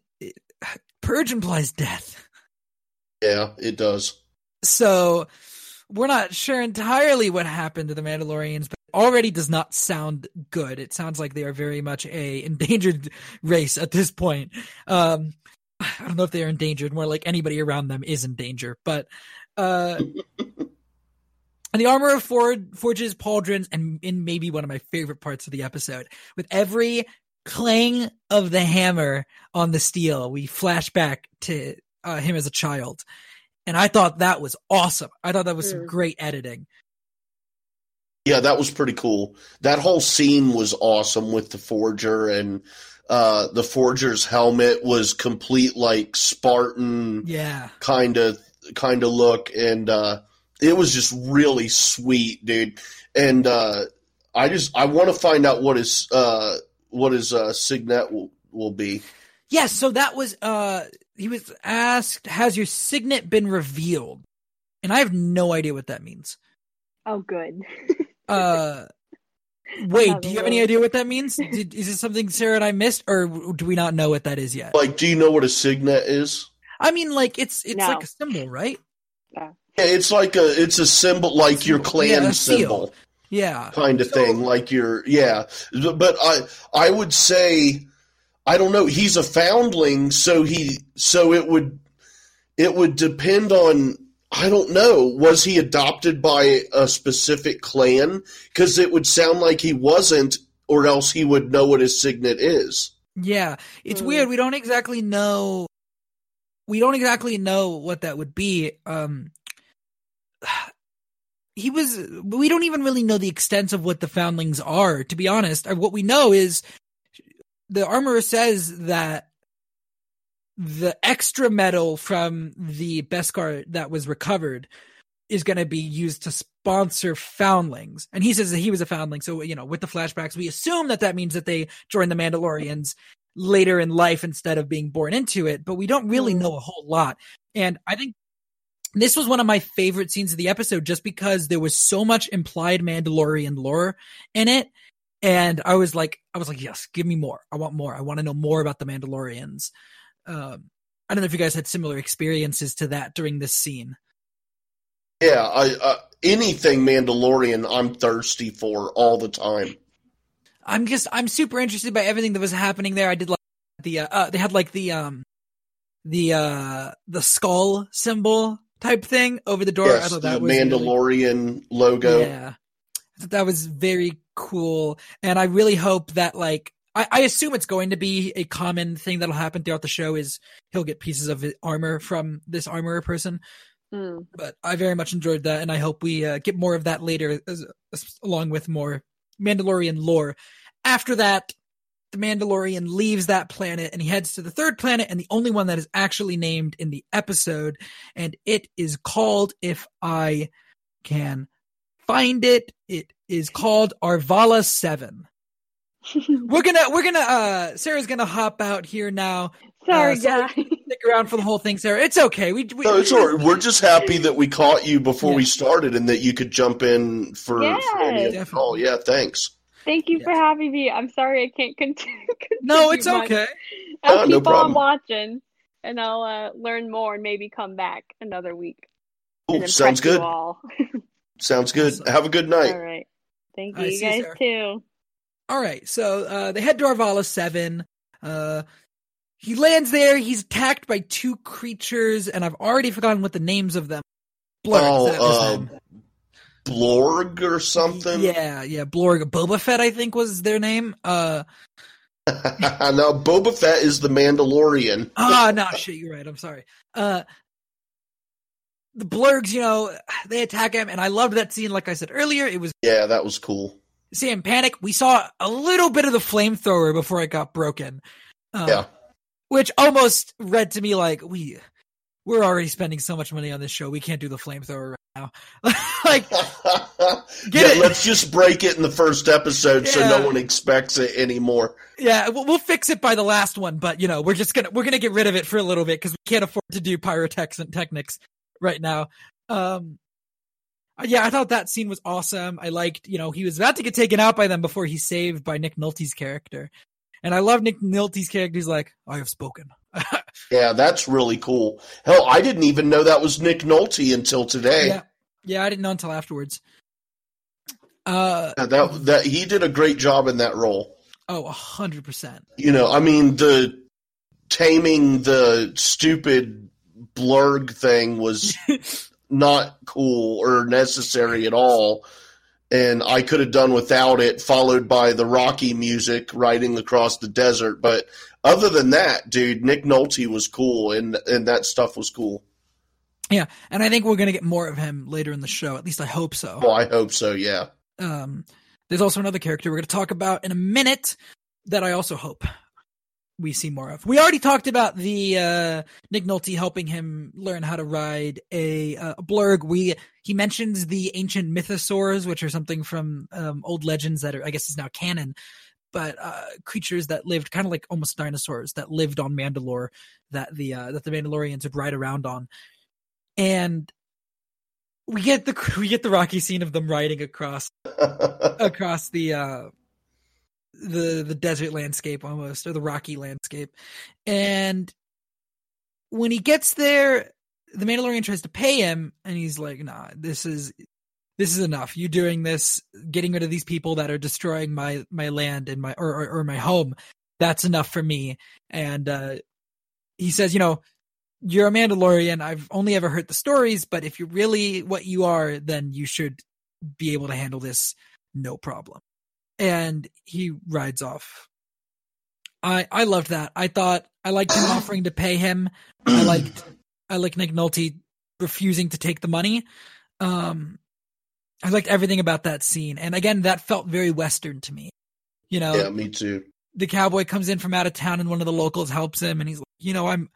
purge implies death. Yeah, it does. So we're not sure entirely what happened to the Mandalorians, but it already does not sound good. It sounds like they are very much a endangered race at this point. Um, I don't know if they are endangered, more like anybody around them is in danger, but uh and the armor of Ford forges pauldrons and in maybe one of my favorite parts of the episode. With every clang of the hammer on the steel, we flash back to uh, him as a child. And I thought that was awesome. I thought that was some Mm. great editing. Yeah, that was pretty cool. That whole scene was awesome with the forger and uh the forger's helmet was complete like Spartan Yeah. kind of kind of look and uh it was just really sweet, dude. And uh I just I want to find out what his uh what his uh signet will, will be. Yes, so that was uh he was asked, Has your signet been revealed? And I have no idea what that means. Oh, good. Uh Wade, Another do you have any idea what that means? Did, is it something Sarah and I missed, or do we not know what that is yet? Like do you know what a signet is? I mean, like it's it's No. like a symbol, right? Yeah, it's like a it's a symbol like your clan Yeah, a seal. Symbol. Yeah. kind of thing like your yeah but i i would say i don't know he's a foundling so he so it would it would depend on i don't know was he adopted by a specific clan because it would sound like he wasn't or else he would know what his signet is Yeah, it's Hmm. weird. We don't exactly know. We don't exactly know what that would be. Um, he was. We don't even really know the extent of what the foundlings are. To be honest, Uh, what we know is the armorer says that the extra metal from the Beskar that was recovered is going to be used to sponsor foundlings. And he says that he was a foundling. So, you know, with the flashbacks, we assume that that means that they joined the Mandalorians later in life instead of being born into it, but we don't really Hmm. know a whole lot. And I think this was one of my favorite scenes of the episode just because there was so much implied Mandalorian lore in it. And I was like, I was like, yes, give me more. I want more. I want to know more about the Mandalorians. Um, I don't know if you guys had similar experiences to that during this scene. yeah i uh, anything mandalorian i'm thirsty for all the time I'm just I'm super interested by everything that was happening there. I did like the uh, uh they had like the um the uh the skull symbol type thing over the door. I yes thought the that was really- mandalorian logo yeah. I thought that was very cool. And I really hope that like I, I assume it's going to be a common thing that'll happen throughout the show is he'll get pieces of his armor from this armorer person. Mm. But I very much enjoyed that, and I hope we uh, get more of that later, as, as, along with more Mandalorian lore. After that, the Mandalorian leaves that planet and he heads to the third planet, and the only one that is actually named in the episode, and it is called, if I can find it, it is called Arvala Seven. We're gonna, we're gonna, uh, Sarah's gonna hop out here now. Sorry, Uh, sorry. guys. Stick around for the whole thing, Sarah. It's okay. We, we No, it's all right. We're just happy that we caught you before we started and that you could jump in for, for any of the call. Yeah, thanks. Thank you Yes. for having me. I'm sorry I can't continue. No, it's much. okay. I'll Uh, no keep on watching, and I'll uh, learn more and maybe come back another week. Cool. and Sounds good. Sounds good. Awesome. Have a good night. All right. Thank you. right, you see you, guys too. All right, so uh, they head to Arvala Seven. Uh, he lands there. He's attacked by two creatures, and I've already forgotten what the names of them. Blur. Oh, that was uh, them. Blorg or something? Yeah, yeah. Blorg, Boba Fett, I think was their name. Uh, no, Boba Fett is the Mandalorian. ah, no, shit, you're right. I'm sorry. Uh, the Blurgs, you know, they attack him, and I loved that scene. Like I said earlier, it was Yeah, that was cool. Sam Panic. We saw a little bit of the flamethrower before it got broken. Uh, Yeah. which almost read to me like we we're already spending so much money on this show. We can't do the flamethrower right now. like, yeah, it? let's just break it in the first episode so no one expects it anymore. yeah, we'll, we'll fix it by the last one, but you know, we're just gonna we're gonna get rid of it for a little bit because we can't afford to do pyrotechnics right now. Um, yeah, I thought that scene was awesome. I liked, you know, he was about to get taken out by them before he's saved by Nick Nolte's character, and I love Nick Nolte's character. He's like, "I have spoken." Yeah, that's really cool. Hell, I didn't even know that was Nick Nolte until today. Yeah, yeah, I didn't know until afterwards. Uh, Yeah, That that he did a great job in that role. oh, a hundred percent. You know, I mean the taming the stupid blurg thing was not cool or necessary at all. And I could have done without it, followed by the Rocky music riding across the desert. But other than that, dude, Nick Nolte was cool, and and that stuff was cool. Yeah, and I think we're gonna get more of him later in the show. At least I hope so. Well, I hope so. Yeah. Um, there's also another character we're gonna talk about in a minute that I also hope we see more of. We already talked about the uh, Nick Nolte helping him learn how to ride a, uh, a blurg. We he mentions the ancient mythosaurs, which are something from um, old legends that are I guess is now canon. But uh, creatures that lived kind of like almost dinosaurs that lived on Mandalore, that the uh, that the Mandalorians would ride around on, and we get the we get the Rocky scene of them riding across across the uh the the desert landscape almost or the rocky landscape. And when he gets there the mandalorian tries to pay him and he's like nah this is this is enough you doing this getting rid of these people that are destroying my my land and my or or, or my home that's enough for me and uh he says you know you're a mandalorian i've only ever heard the stories but if you're really what you are then you should be able to handle this no problem. And he rides off. I I loved that. I thought I liked him offering to pay him. I liked I liked Nick Nolte refusing to take the money. Um I liked everything about that scene. And again, that felt very western to me. You know, yeah, me too. the cowboy comes in from out of town and one of the locals helps him and he's like, you know, I'm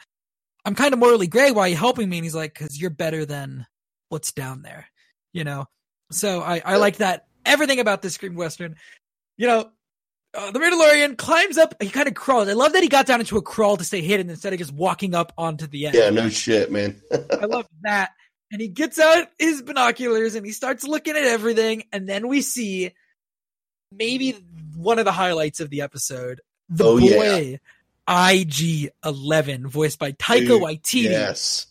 I'm kind of morally gray. Why are you helping me? And he's like, because you're better than what's down there. You know? So I, I like that everything about this Scream Western. You know, uh, the Mandalorian climbs up, he kind of crawls. I love that he got down into a crawl to stay hidden instead of just walking up onto the end. Yeah, no shit, man. I love that. And he gets out his binoculars and he starts looking at everything. And then we see maybe one of the highlights of the episode the Oh, yeah. boy IG 11, voiced by Taika Dude, Waititi. Yes.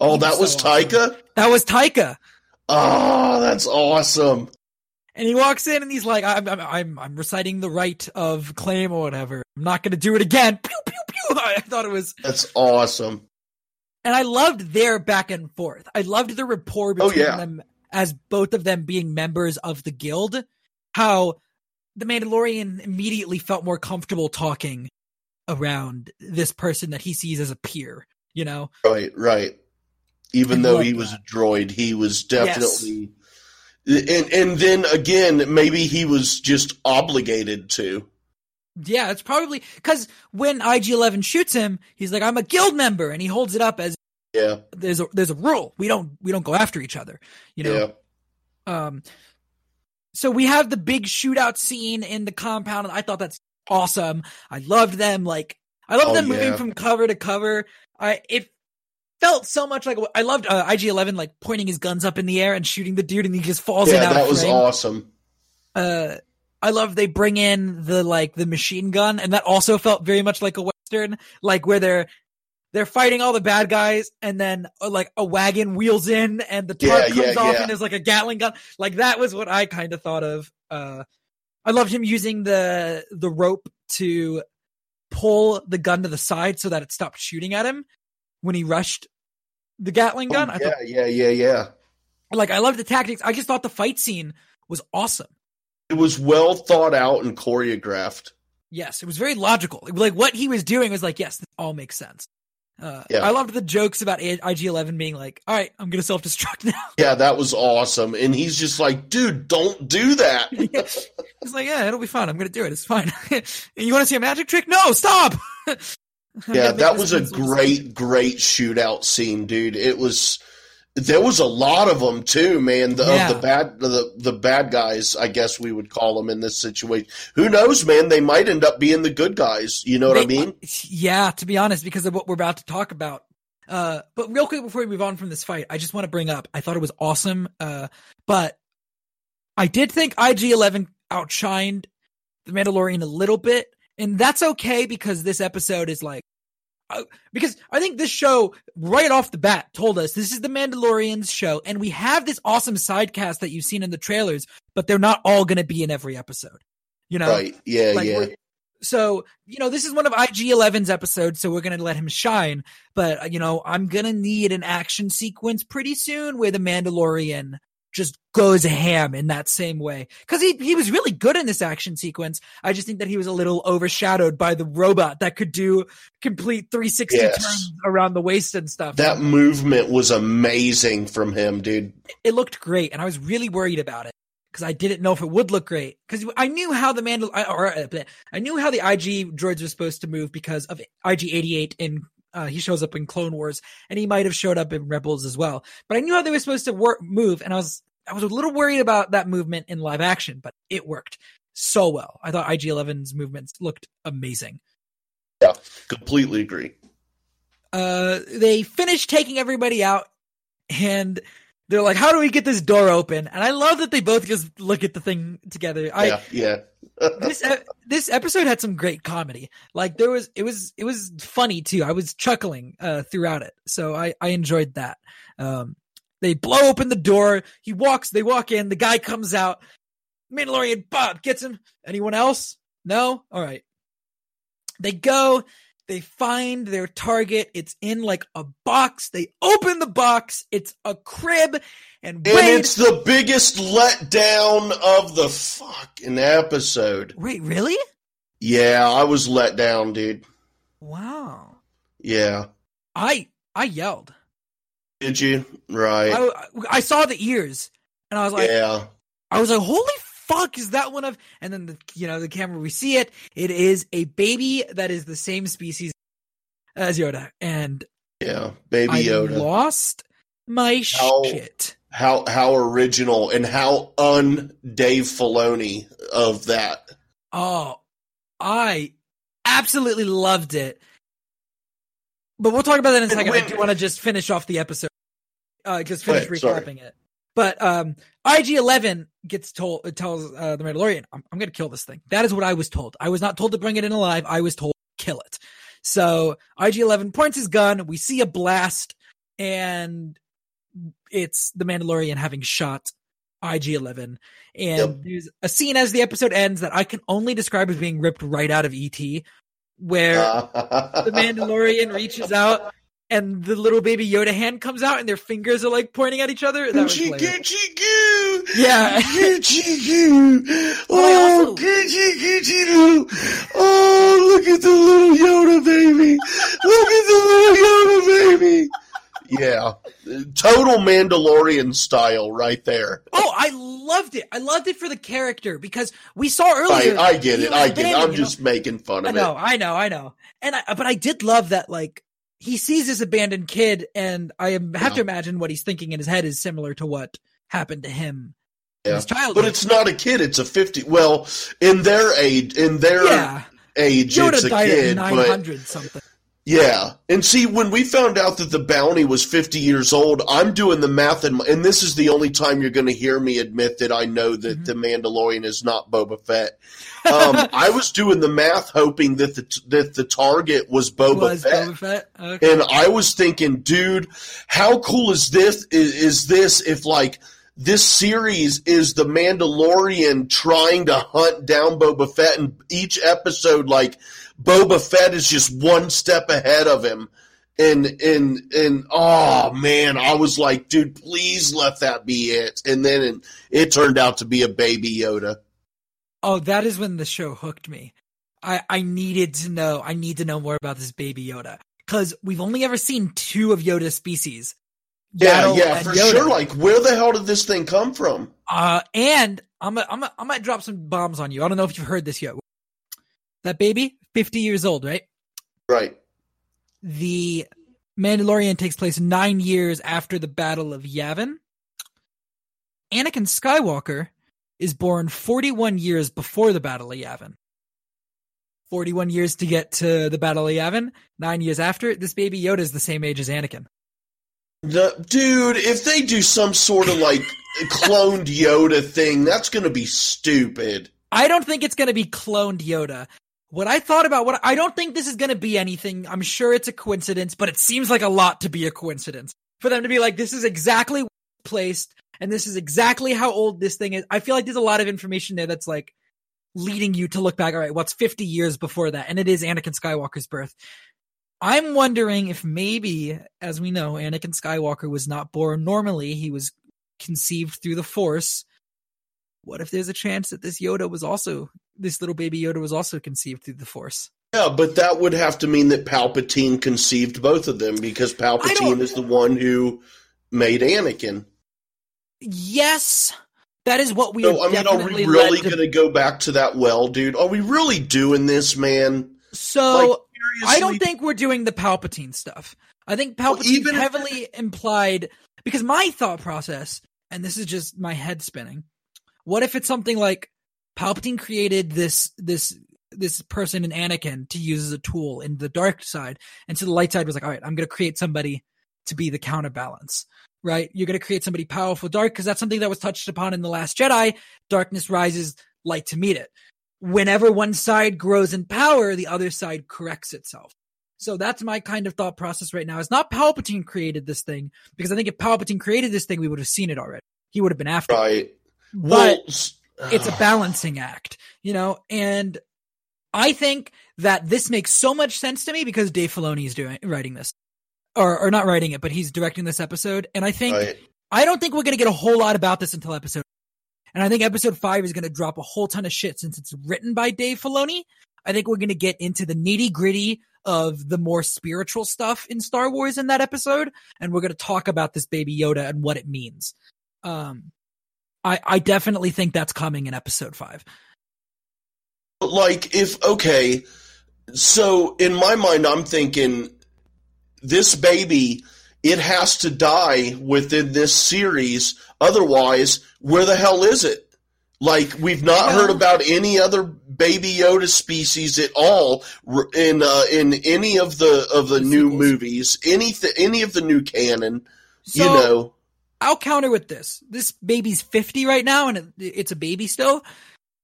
Oh, that was so awesome. Taika? That was Taika. Oh, that's awesome. And he walks in and he's like, I'm, I'm, I'm, I'm reciting the right of claim or whatever. I'm not going to do it again. Pew, pew, pew. I thought it was, That's awesome. And I loved their back and forth. I loved the rapport Oh, between yeah. them as both of them being members of the guild. How the Mandalorian immediately felt more comfortable talking around this person that he sees as a peer, you know? Right, right. Even though he was that. a droid, he was definitely. And and then again, maybe he was just obligated to. Yeah, it's probably because when IG Eleven shoots him, he's like, "I'm a guild member," and he holds it up as Yeah, there's a there's a rule. We don't we don't go after each other, you know. yeah. Um, so we have the big shootout scene in the compound, and I thought that's awesome. I loved them. Like I loved Oh, them moving from cover to cover. I it felt so much like I loved uh, IG Eleven like pointing his guns up in the air and shooting the dude, and he just falls in Yeah, out that was frame. awesome. uh I love they bring in the like the machine gun and that also felt very much like a western like where they're they're fighting all the bad guys, and then uh, like a wagon wheels in, and the Yeah, tarp comes yeah, off, yeah. and there's like a Gatling gun. Like that was what I kind of thought of. Uh, I loved him using the the rope to pull the gun to the side so that it stopped shooting at him when he rushed the Gatling gun. Oh, I yeah, thought, yeah, yeah, yeah. like I loved the tactics. I just thought the fight scene was awesome. It was well thought out and choreographed. Yes, it was very logical. Like what he was doing was like, yes, this all makes sense. Uh, Yeah. I loved the jokes about IG Eleven being like, "All right, I'm gonna self destruct now." Yeah, that was awesome. And he's just like, dude, don't do that. It's like, yeah, it'll be fun. I'm gonna do it. It's fine. you want to see a magic trick? No, stop. Yeah, that was a great, great shootout scene, dude. It was. There was a lot of them too, man. The, Yeah. Of the bad, the the bad guys, I guess we would call them in this situation. Who knows, man? They might end up being the good guys. You know what I mean? Yeah, to be honest, because of what we're about to talk about. Uh, but real quick before we move on from this fight, I just want to bring up. I thought it was awesome. Uh, but I did think IG Eleven outshined the Mandalorian a little bit, and that's okay because this episode is like. Uh, Because I think this show, right off the bat, told us this is the Mandalorian's show, and we have this awesome side cast that you've seen in the trailers, but they're not all going to be in every episode. You know, Right? Yeah, like, yeah. so you know this is one of IG 11's episodes, so we're gonna let him shine. But you know I'm gonna need an action sequence pretty soon where the Mandalorian just goes ham in that same way because he he was really good in this action sequence. I just think that he was a little overshadowed by the robot that could do complete 360 Yes. turns around the waist and stuff. That movement was amazing from him, dude. it looked great, and I was really worried about it because I didn't know if it would look great. Because I knew how the Mandal I- or uh, I knew how the IG droids were supposed to move because of IG88 in. Uh, he shows up in Clone Wars, and he might have showed up in Rebels as well. But I knew how they were supposed to work, move, and I was I was a little worried about that movement in live action, but it worked so well. I thought IG11's movements looked amazing. Yeah, completely agree. uh they finish taking everybody out and they're like how do we get this door open? And i love that they both just look at the thing together. I yeah, yeah. this this episode had some great comedy. Like there was it was it was funny too. I was chuckling uh throughout it. So i i enjoyed that. Um they blow open the door. He walks they walk in. The guy comes out. Mandalorian bob gets him. Anyone else? No? All right. They go they find their target it's in like a box they open the box it's a crib and and it's the biggest letdown of the fucking episode. wait really Yeah, I was let down, dude. wow Yeah. i i yelled Did you? Right. I, I saw the ears and I was like, yeah. I was like, holy fuck, is that one of, and then the, you know, the camera, we see it. It is a baby that is the same species as Yoda. And Yeah. Baby I Yoda. lost my How- shit. how how original and how un Dave Filoni of that. Oh, I absolutely loved it. But we'll talk about that in a second. I do want to just finish off the episode. Uh, just finish sorry. recapping it. But um, IG Eleven gets told tells uh, the Mandalorian, "I'm, I'm going to kill this thing." That is what I was told. I was not told to bring it in alive. I was told kill it. So IG Eleven points his gun. We see a blast, and it's the Mandalorian having shot IG Eleven. And Yep. there's a scene as the episode ends that I can only describe as being ripped right out of ET, where the Mandalorian reaches out and the little baby Yoda hand comes out and their fingers are like pointing at each other. That was Gucci, hilarious. Gucci, goo. Yeah. Gucci, goo. Oh, also- Gucci, Gucci, goo. Oh, look at the little Yoda baby. Look at the little Yoda baby. Yeah. Total Mandalorian style right there. Oh, I loved it. I loved it for the character because we saw earlier. I, I get it. I get it. I'm you know? just making fun I of know, it. I know, I know. And I, but I did love that, like, he sees this abandoned kid, and I have to imagine what he's thinking in his head is similar to what happened to him in Yeah. his childhood. But it's not a kid. It's a 50. Well, in their age, in their yeah, age, Yoda it's a died kid. But 900 something. Yeah, and see, when we found out that the bounty was 50 years old, I'm doing the math, and, and this is the only time you're going to hear me admit that I know that Mhm. the Mandalorian is not Boba Fett. Um, I was doing the math, hoping that the that the target was Boba was Fett. Boba Fett. Okay. And I was thinking, dude, how cool is this? Is, is this if like this series is the Mandalorian trying to hunt down Boba Fett, and each episode, like Boba Fett is just one step ahead of him. And and and oh man, I was like, dude, please let that be it. And then it, it turned out to be a baby Yoda. Oh, that is when the show hooked me. I, I needed to know. I need to know more about this baby Yoda because we've only ever seen two of Yoda's species. Yeah, Yaddle yeah, and for Yoda. sure. Like, where the hell did this thing come from? Uh, and I'm a, I'm a, I might drop some bombs on you. I don't know if you've heard this yet. That baby, 50 years old, right? Right. The Mandalorian takes place nine years after the Battle of Yavin. Anakin Skywalker is born 41 years before the Battle of Yavin. 41 years to get to the Battle of Yavin. Nine years after, this baby Yoda is the same age as Anakin. The, dude, if they do some sort of like cloned Yoda thing, that's going to be stupid. I don't think it's going to be cloned Yoda. What I thought about what I don't think this is going to be anything. I'm sure it's a coincidence, but it seems like a lot to be a coincidence for them to be like, this is exactly placed and this is exactly how old this thing is. I feel like there's a lot of information there that's like leading you to look back. All right, what's 50 years before that? And it is Anakin Skywalker's birth. I'm wondering if maybe, as we know, Anakin Skywalker was not born normally. He was conceived through the Force. What if there's a chance that this Yoda was also, this little baby Yoda was also conceived through the Force? Yeah, but that would have to mean that Palpatine conceived both of them because Palpatine is the one who made Anakin. Yes, that is what we So, are I mean, are we really going to go back to that well, dude? Are we really doing this, man? So Like, I don't think we're doing the Palpatine stuff. I think Well, Palpatine even if- heavily implied because my thought process, and this is just my head spinning. What if it's something like Palpatine created this this this person in Anakin to use as a tool in the dark side, and so the light side was like, all right, I'm going to create somebody to be the counterbalance. Right? You're going to create somebody powerful dark because that's something that was touched upon in the Last Jedi. Darkness rises, light to meet it whenever one side grows in power, the other side corrects itself. So that's my kind of thought process right now. It's not Palpatine created this thing because I think if Palpatine created this thing, we would have seen it already. He would have been after. it. Right. But Well, s- it's a balancing act, you know, and I think that this makes so much sense to me because Dave Filoni is doing writing this. Or, or not writing it, but he's directing this episode. And I think Right. I don't think we're going to get a whole lot about this until episode. And I think episode five is going to drop a whole ton of shit since it's written by Dave Filoni. I think we're going to get into the nitty gritty of the more spiritual stuff in Star Wars in that episode. And we're going to talk about this baby Yoda and what it means. Um, I, I definitely think that's coming in episode five. like if okay so in my mind i'm thinking this baby it has to die within this series. Otherwise where the hell is it? Like we've not heard about any other baby yoda species at all in uh, in any of the of the, new movies. Any any of the new canon So, you know I'll counter with this. This baby's 50 right now and it, it's a baby still.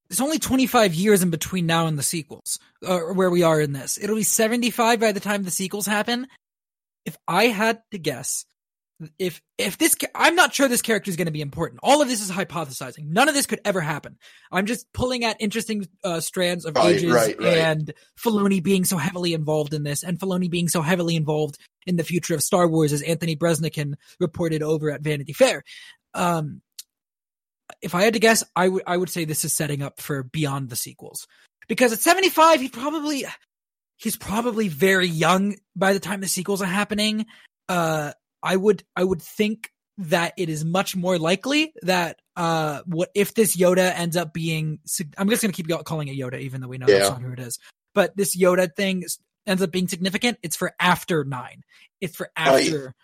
It's only 25 years in between now and the sequels, or where we are in this. It'll be 75 by the time the sequels happen. If I had to guess, if if this I'm not sure this character is going to be important. All of this is hypothesizing. None of this could ever happen. I'm just pulling at interesting uh, strands of Right, ages right, right. and Filoni being so heavily involved in this, and Filoni being so heavily involved in the future of Star Wars, as Anthony Breznican reported over at Vanity Fair. Um, if I had to guess, I would I would say this is setting up for beyond the sequels because at 75 he probably he's probably very young by the time the sequels are happening. Uh, I would I would think that it is much more likely that uh what if this Yoda ends up being I'm just gonna keep calling it Yoda even though we know that's not who it is. But this Yoda thing ends up being significant. It's for after nine. It's for Right. after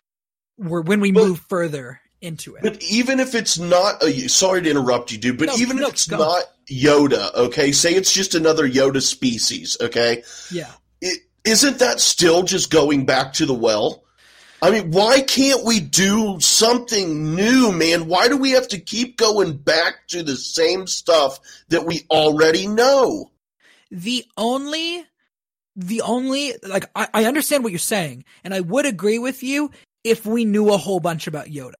we're when we But- move further into it. But even if it's not a, sorry to interrupt you, dude, but No, even no, if it's go. not Yoda, okay, say it's just another Yoda species, okay, yeah. isn't that still just going back to the well? I mean, why can't we do something new, man? Why do we have to keep going back to the same stuff that we already know? The only, the only, like, I, I understand what you're saying, and I would agree with you if we knew a whole bunch about Yoda.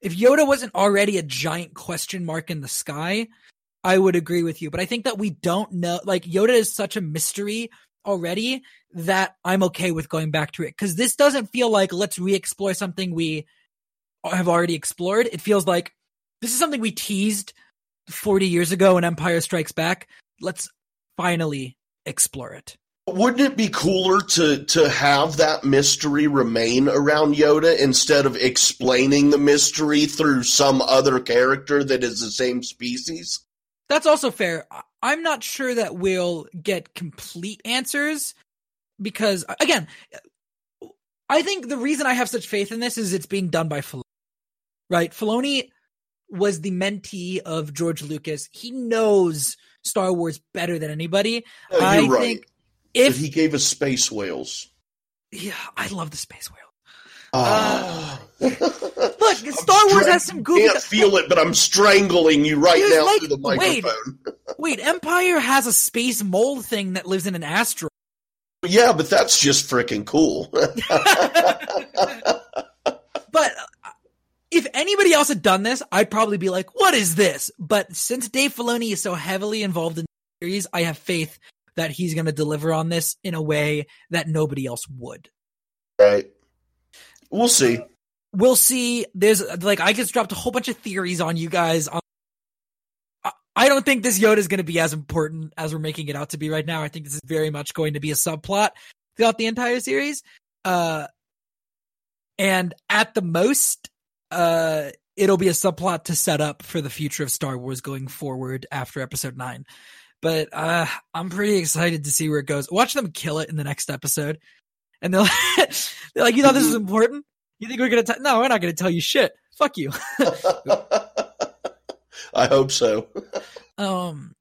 If Yoda wasn't already a giant question mark in the sky, I would agree with you. But I think that we don't know, like, Yoda is such a mystery already that I'm okay with going back to it because this doesn't feel like let's re-explore something we have already explored. It feels like this is something we teased 40 years ago in Empire Strikes Back. Let's finally explore it. Wouldn't it be cooler to to have that mystery remain around Yoda instead of explaining the mystery through some other character that is the same species? That's also fair. I'm not sure that we'll get complete answers because again, I think the reason I have such faith in this is it's being done by Filoni. Right? Filoni was the mentee of George Lucas. He knows Star Wars better than anybody. You're I right. think But if he gave us space whales. yeah, I love the space whale. Ah. Look, Star Wars has some goofy. I can't feel it, but I'm strangling you right now like, through the wait. microphone. Wait, Empire has a space mole thing that lives in an asteroid. Yeah, but that's just freaking cool. But uh, if anybody else had done this, I'd probably be like, "What is this?" But since Dave Filoni is so heavily involved in the series, I have faith that he's going to deliver on this in a way that nobody else would. right. We'll see. We'll see. There's like I just dropped a whole bunch of theories on you guys. On, I- I don't think this Yoda is going to be as important as we're making it out to be right now. I think this is very much going to be a subplot throughout the entire series. Uh, and at the most, uh, it'll be a subplot to set up for the future of Star Wars going forward after Episode Nine. But uh, I'm pretty excited to see where it goes. Watch them kill it in the next episode, and they're like, they're like "You thought this was important? You think we're gonna? T- no, we're not gonna tell you shit. Fuck you." I hope so. Um,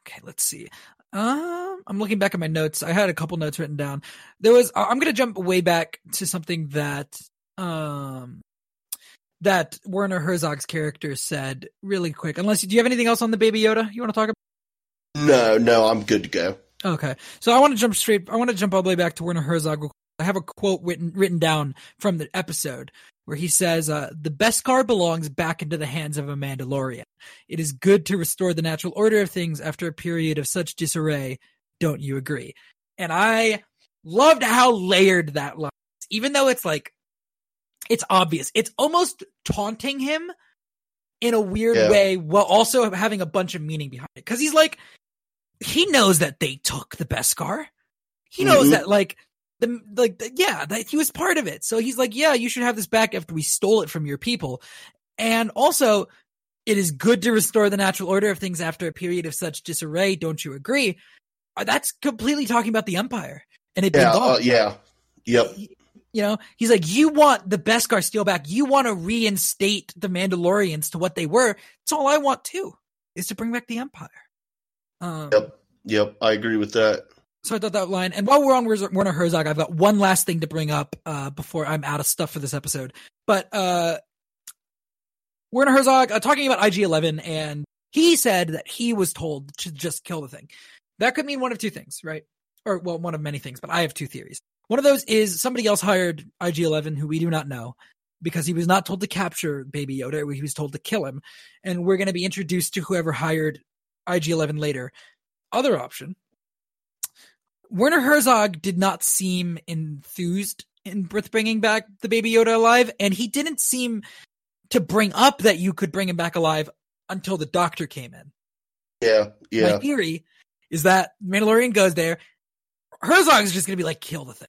okay, let's see. Um, I'm looking back at my notes. I had a couple notes written down. There was. I'm gonna jump way back to something that um that Werner Herzog's character said really quick. Unless you do you have anything else on the Baby Yoda you want to talk about? No, no, I'm good to go. Okay, so I want to jump straight. I want to jump all the way back to Werner Herzog. I have a quote written written down from the episode where he says, uh, "The Beskar belongs back into the hands of a Mandalorian. It is good to restore the natural order of things after a period of such disarray. Don't you agree?" And I loved how layered that line, is. even though it's like it's obvious. It's almost taunting him in a weird Yeah. way, while also having a bunch of meaning behind it. Because he's like, he knows that they took the Beskar. He knows Mhm. that like the like the, yeah that he was part of it. So he's like, yeah, you should have this back after we stole it from your people. And also, it is good to restore the natural order of things after a period of such disarray. Don't you agree? Uh, That's completely talking about the Empire and it Yeah, uh, yeah, yep. You know, he's like, you want the Beskar steel back. You want to reinstate the Mandalorians to what they were. It's all I want too, is to bring back the Empire. Um, Yep. Yep, I agree with that. so I thought that line. And while we're on Werner Herzog, I've got one last thing to bring up uh, before I'm out of stuff for this episode. But uh, Werner Herzog uh, talking about IG-11, and he said that he was told to just kill the thing. That could mean one of two things, right? Or well, one of many things. But I have two theories. One of those is somebody else hired IG-11 who we do not know because he was not told to capture Baby Yoda. He was told to kill him, and we're going to be introduced to whoever hired IG-11 later. Other option Werner Herzog did not seem enthused in with bringing back the Baby Yoda alive, and he didn't seem to bring up that you could bring him back alive until the Doctor came in. Yeah, yeah. My theory is that Mandalorian goes there, Herzog is just going to be like, kill the thing.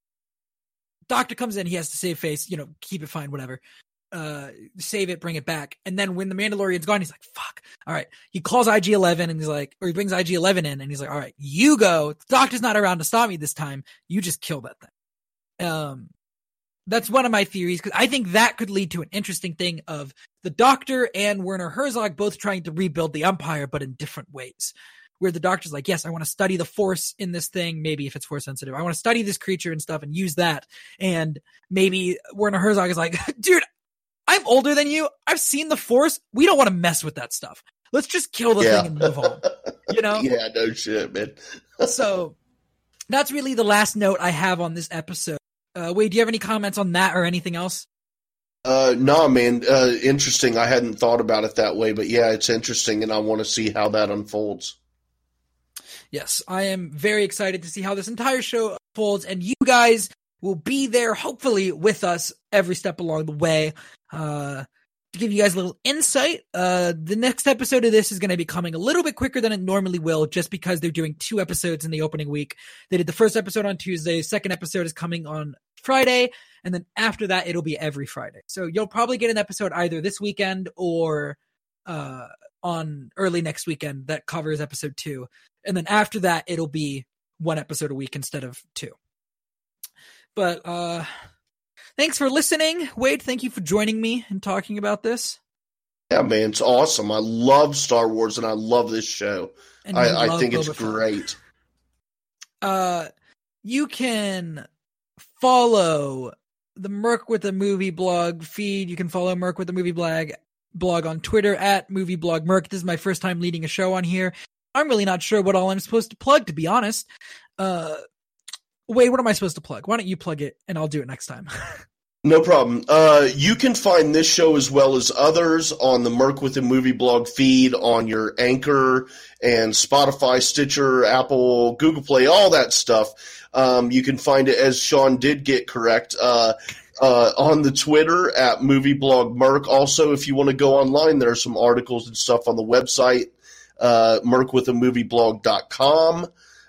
Doctor comes in, he has to save face, you know, keep it fine, whatever. Uh, save it, bring it back. And then when the Mandalorian's gone, he's like, fuck. All right. He calls IG 11 and he's like, or he brings IG 11 in and he's like, all right, you go. The doctor's not around to stop me this time. You just kill that thing. Um, that's one of my theories because I think that could lead to an interesting thing of the doctor and Werner Herzog both trying to rebuild the empire, but in different ways. where the doctor's like, yes, I want to study the force in this thing. Maybe if it's force sensitive, I want to study this creature and stuff and use that. And maybe Werner Herzog is like, dude, I'm older than you. I've seen the force. We don't want to mess with that stuff. Let's just kill the Yeah. thing and move on. You know? yeah, no shit, man. so that's really the last note I have on this episode. Uh, Wade, do you have any comments on that or anything else? Uh, no, man. Uh, interesting. I hadn't thought about it that way, but yeah, it's interesting, and I want to see how that unfolds. Yes, I am very excited to see how this entire show unfolds, and you guys will be there, hopefully, with us every step along the way. Uh, to give you guys a little insight, uh, the next episode of this is going to be coming a little bit quicker than it normally will, just because they're doing two episodes in the opening week. They did the first episode on Tuesday, second episode is coming on Friday, and then after that, it'll be every Friday. So you'll probably get an episode either this weekend or uh, on early next weekend that covers episode two and then after that it'll be one episode a week instead of two but uh thanks for listening wade thank you for joining me and talking about this Yeah, man, it's awesome. I love Star Wars, and I love this show. I, I think it's Boba Fett. great. uh you can follow the merc with the movie blog feed you can follow merc with the movie blog blog on twitter at movie blog merc this is my first time leading a show on here i'm really not sure what all i'm supposed to plug to be honest uh wait what am i supposed to plug why don't you plug it and i'll do it next time No problem. Uh, you can find this show as well as others on the Merc with the Movie blog feed on your Anchor and Spotify, Stitcher, Apple, Google Play, all that stuff. Um, you can find it as Sean did get correct. Uh, uh, on the Twitter at Movie Blog Merc. Also, if you want to go online, there are some articles and stuff on the website, uh, mercwithamovieblog.com.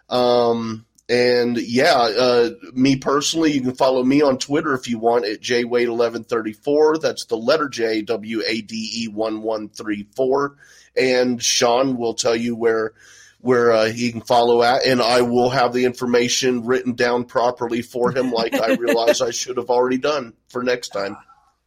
Um, and yeah, uh, me personally, you can follow me on Twitter if you want at jwade1134. That's the letter J, W A D E 1134. And Sean will tell you where where uh, he can follow at, and I will have the information written down properly for him, like I realize I should have already done for next time.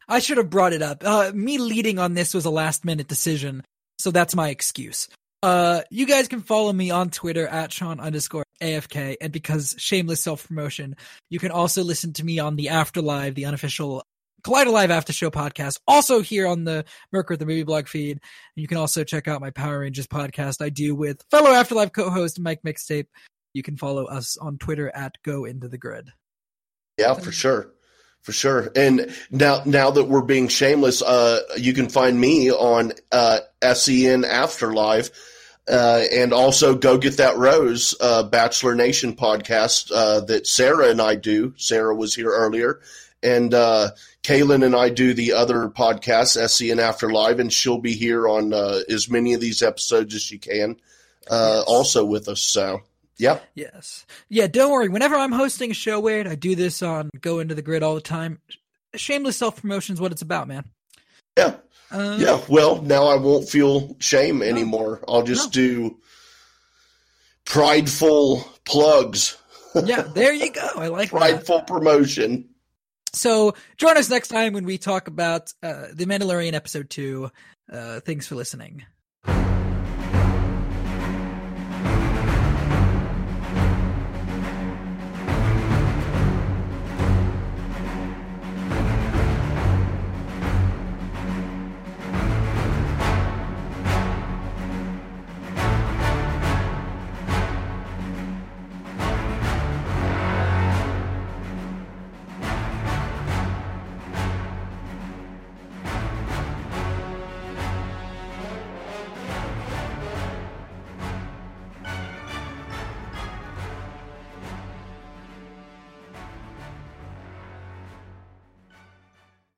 I should have brought it up. Uh, me leading on this was a last minute decision, so that's my excuse. Uh, you guys can follow me on Twitter at Sean underscore AFK, and because shameless self promotion, you can also listen to me on the Afterlive, the unofficial Collider Live After Show podcast, also here on the Merc with the Movie Blog feed. And you can also check out my Power Rangers podcast I do with fellow Afterlife co-host Mike Mixtape. You can follow us on Twitter at Go Into the Grid. Yeah, for sure. For sure. And now now that we're being shameless, uh, you can find me on uh, SEN Afterlife. Uh, and also go get that rose uh, bachelor nation podcast uh, that sarah and i do sarah was here earlier and uh, kaylin and i do the other podcast and After Live, and she'll be here on uh, as many of these episodes as she can uh, Yes. also with us so yeah Yes. Yeah, don't worry. Whenever I'm hosting a show weird, I do this on Go Into the Grid all the time. Shameless self promotion is what it's about, man. yeah Uh, Yeah, well, now I won't feel shame anymore. I'll just No. do prideful plugs, yeah, there you go. I like that. prideful promotion. So join us next time when we talk about uh, The Mandalorian episode two. Uh, thanks for listening.